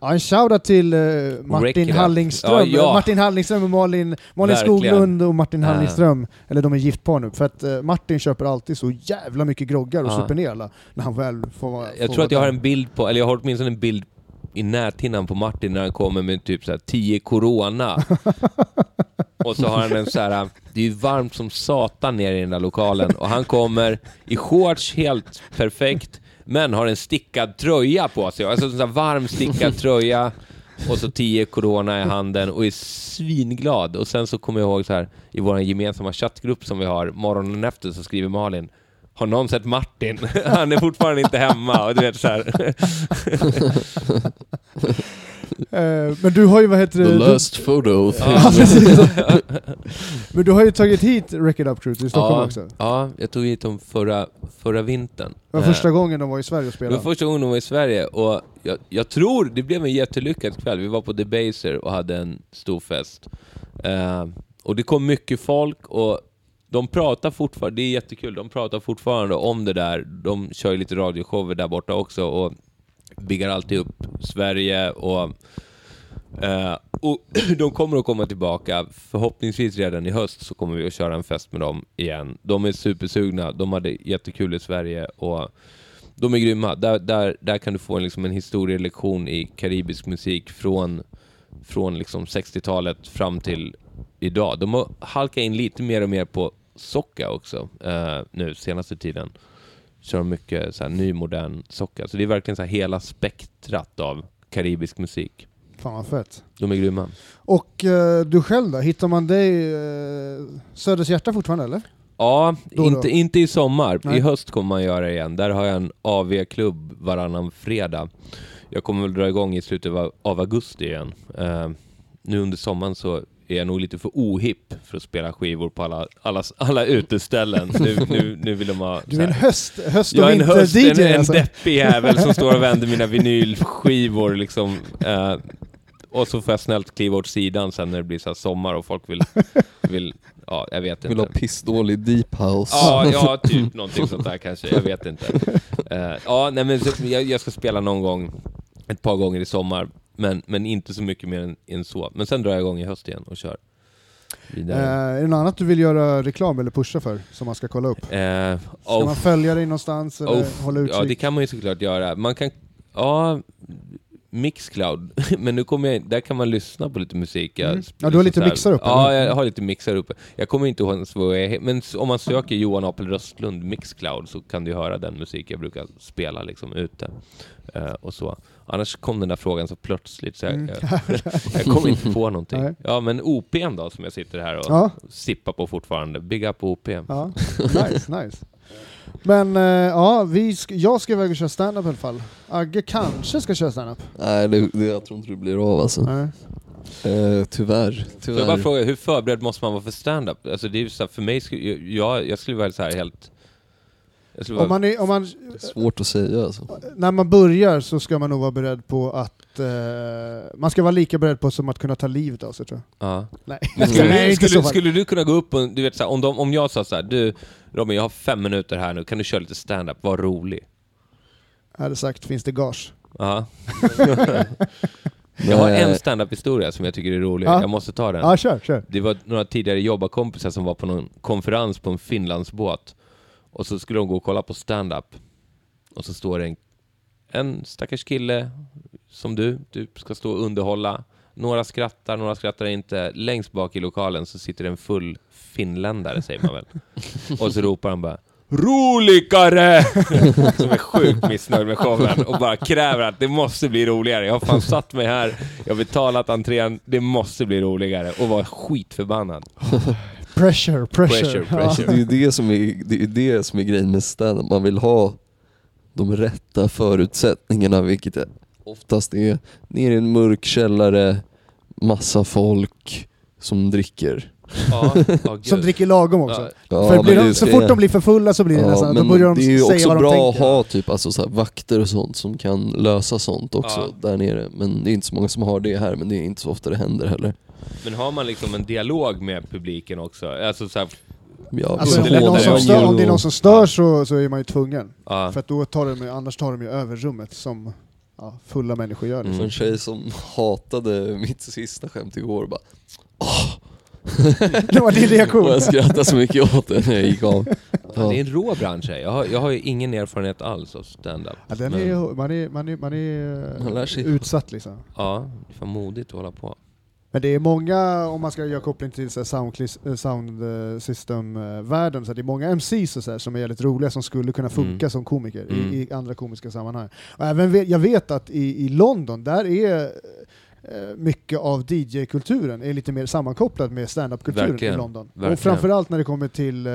ja, en shoutout till Wreck Martin. Hallingström. Ja, ja. Martin Hallingström och Malin, Malin Verkligen. Skoglund och Martin Ja. Hallingström. Eller de är gift par nu. För att eh, Martin köper alltid så jävla mycket groggar och Ja. super ner alla när han väl får jag får tror att jag har en bild på, eller jag har åtminstone en bild i näthinnan på Martin när han kommer med typ så här 10 corona. och så har han en så här, äh, det är ju varmt som satan nere i den där lokalen och han kommer i shorts helt perfekt men har en stickad tröja på sig. Alltså en sån här varm stickad tröja och så 10 corona i handen och är svinglad. Och sen så kommer jag ihåg så här i vår gemensamma chattgrupp som vi har morgonen efter så skriver Malin har någon sett Martin? Han är fortfarande inte hemma. Och du vet så här. Eh, men du har ju, vad heter The det? Du, last photo. Men du har ju tagit hit Record Up Crew till Stockholm ja, också. ja, jag tog hit dem förra, förra vintern. Det var första gången de var i Sverige och Det spelade. var första gången de var i Sverige och jag, jag tror det blev en jättelyckad kväll. Vi var på Debaser och hade en stor fest. Eh, och det kom mycket folk och de pratar fortfarande, det är jättekul, de pratar fortfarande om det där. De kör ju lite radioshower där borta också och bygger alltid upp Sverige och Eh, och de kommer att komma tillbaka, förhoppningsvis redan i höst så kommer vi att köra en fest med dem igen. De är supersugna, de hade jättekul i Sverige och de är grymma. Där, där, där kan du få en, liksom en historielektion i karibisk musik från, från liksom 60-talet fram till idag. De har halkat in lite mer och mer på socka också eh, nu senaste tiden. Kör mycket så här, ny modern socka. Så det är verkligen så hela spektrat av karibisk musik. Fan vad fett. De är grymma. Och eh, du själv då? Hittar man dig uh, Söders hjärta fortfarande eller? Ja, Då och då. inte, inte i sommar. Nej. I höst kommer man göra det igen. Där har jag en AV-klubb varannan fredag. Jag kommer väl dra igång i slutet av, av augusti igen. Eh, nu under sommaren så är jag nog lite för ohipp för att spela skivor på alla, alla, alla uteställen. nu, nu, nu vill de ha... Du är en höst, höst och jag är en höst, vinter-DJ en, en alltså. deppig jävel som står och vänder mina vinylskivor liksom. Eh, och så får jag snällt kliva åt sidan sen när det blir så här sommar och folk vill, vill ja, jag vet Vill ha inte. pissdålig deep house. Ja, ja, typ någonting sånt där kanske. Jag vet inte. Eh, ja, nej men jag, jag ska spela någon gång, ett par gånger i sommar, men, men inte så mycket mer än, än så. Men sen drar jag igång i höst igen och kör. Eh, är det något annat du vill göra reklam eller pusha för, som man ska kolla upp? Eh, Ska oh, man följa dig någonstans eller Oh, hålla utkik? Ja, det kan man ju såklart göra. Man kan, ja, Mixcloud, men nu kommer jag, där kan man lyssna på lite musik. Jag Mm. Ja, du har lite här- mixar uppe, Ja, jag har lite mixar uppe. Jag kommer inte ihåg vad jag men om man söker Johan Apel Röstlund Mixcloud så kan du höra den musik jag brukar spela liksom ute. Eh, och så. Annars kom den där frågan så plötsligt så jag, Mm. jag, jag kommer inte på någonting. Nej. Ja, men OPn då som jag sitter här och Ja. sippar på fortfarande. Big up OP. Ja, nice, nice. Men eh, ja, vi sk- jag ska iväg och köra stand-up i alla fall. Agge kanske ska köra stand-up. Nej, det, det, jag tror inte det blir av alltså. Nej. Eh, tyvärr. Får jag bara tyvärr. fråga, hur förberedd måste man vara för stand-up? Alltså det är ju så här, för mig, skulle, jag, jag skulle vara så här helt... Om man, är, om man, Svårt att säga alltså. när man börjar så ska man nog vara beredd på att... Eh, man ska vara lika beredd på som att kunna ta livet av sig tror jag. ja. Nej, Men Nej, skulle, du kunna gå upp och, du vet så här, om, de, om jag sa så här, du Robin jag har fem minuter här nu, kan du köra lite stand-up? var rolig. Jag hade sagt, finns det gage? Ja. Jag har en stand-up historia som jag tycker är rolig, Ja. jag måste ta den. Ja, kör, kör. Det var några tidigare jobbarkompisar som var på någon konferens på en Finlandsbåt. Och så skulle de gå och kolla på stand-up. Och så står det en, en stackars kille som du, du ska stå och underhålla. Några skrattar, några skrattar inte. Längst bak i lokalen så sitter en full finländare, säger man väl. Och så ropar han bara Roligare! Som är sjukt missnöjd med showen och bara kräver att det måste bli roligare. Jag har fan satt mig här, jag har betalat entrén, det måste bli roligare. Och var skitförbannad. Pressure, pressure. Pressure, Ja. pressure. Det är ju det som är, det är, det som är grejen med stand Man vill ha de rätta förutsättningarna, vilket är oftast är nere i en mörk källare, massa folk som dricker. Ja, ja, gud. Som dricker lagom också. Ja, för blir de, så fort de blir för fulla så blir det nästan, då börjar de det är ju säga också vad de bra tänker. att ha typ, alltså, så här, vakter och sånt som kan lösa sånt också Ja. där nere. Men det är inte så många som har det här, men det är inte så ofta det händer heller. Men har man liksom en dialog med publiken också? Alltså så här, Ja, Alltså, om, det är stör, om det är någon som stör så, så är man ju tvungen. ja. För att då tar de, annars tar de ju över rummet som ja, fulla människor gör. Liksom. För en tjej som hatade mitt sista skämt igår bara Det var din reaktion. Jag skrattade så mycket åt det när jag gick av. Ja, det är en rå bransch här. jag har, jag har ju ingen erfarenhet alls av stand-up. Ja, den Men- är, man är, man är, man är Man lär sig. utsatt liksom. Ja, det är fan modigt att hålla på. Men det är många, om man ska göra koppling till så här sound, eh, eh, system-världen, så här, det är många MCs och så här, som är väldigt roliga som skulle kunna funka Mm. som komiker Mm. i, i andra komiska sammanhang. Och även ve- jag vet att i, i London, där är eh, mycket av DJ-kulturen är lite mer sammankopplad med stand-up-kulturen i London. verkligen. Och framförallt när det kommer till eh,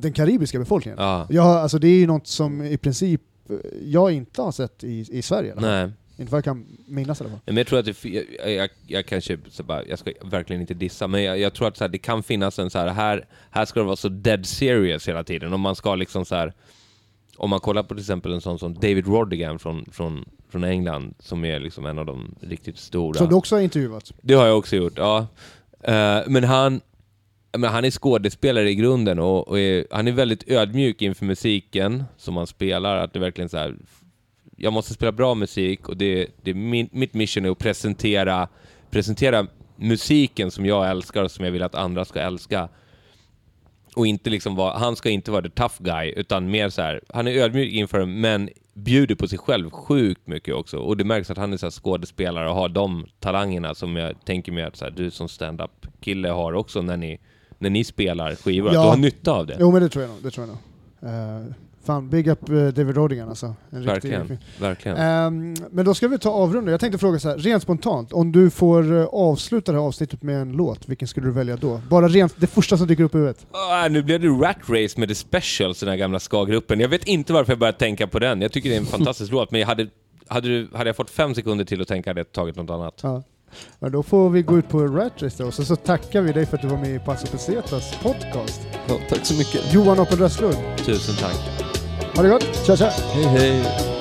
den karibiska befolkningen. Ja. Jag har, alltså det är ju något som i princip eh, jag inte har sett i, i Sverige. Nej. Inte vad jag kan minnas i alla fall. Men jag tror att det, jag, jag, jag kanske, så bara, jag ska verkligen inte dissa, men jag, jag tror att så här, det kan finnas en så här, här, här ska det vara så dead serious hela tiden. Om man ska liksom så här, om man kollar på till exempel en sån som David Rodigan från, från, från England, som är liksom en av de riktigt stora. Som du också har intervjuat. Det har jag också gjort, ja. Eh, men han, men han är skådespelare i grunden och, och är, han är väldigt ödmjuk inför musiken som han spelar. Att det verkligen så här, jag måste spela bra musik och det, det är min, mitt mission är att presentera, presentera musiken som jag älskar och som jag vill att andra ska älska. Och inte liksom vara, han ska inte vara the tough guy, utan mer så här, han är ödmjuk inför det, men bjuder på sig själv sjukt mycket också. Och det märks att han är så skådespelare och har de talangerna som jag tänker mig att så här, du som stand-up kille har också när ni, när ni spelar skivor, att Ja. du har nytta av det. Jo men det tror jag nog. Det tror jag nog. Eh, fan, big up eh, David Rodigan alltså. En Verkligen, riktig verkligen. Ehm, men då ska vi ta avrunda. Jag tänkte fråga så här, rent spontant, om du får eh, avsluta det här avsnittet med en låt, vilken skulle du välja då? Bara rent, det första som dyker upp i huvudet. Ah, nu blev det Rat Race med The Specials, den här gamla ska-gruppen. Jag vet inte varför jag började tänka på den. Jag tycker det är en fantastisk låt, men jag hade, hade, du, hade jag fått fem sekunder till att tänka hade jag tagit något annat. Ja. Men då får vi gå ut på Rat Race då, och så, så tackar vi dig för att du var med i Paso Pesetas podcast. Ja, tack så mycket. Johan Oppel Röstlund, Tusen tack ha det gott, tja tja! Hej hej.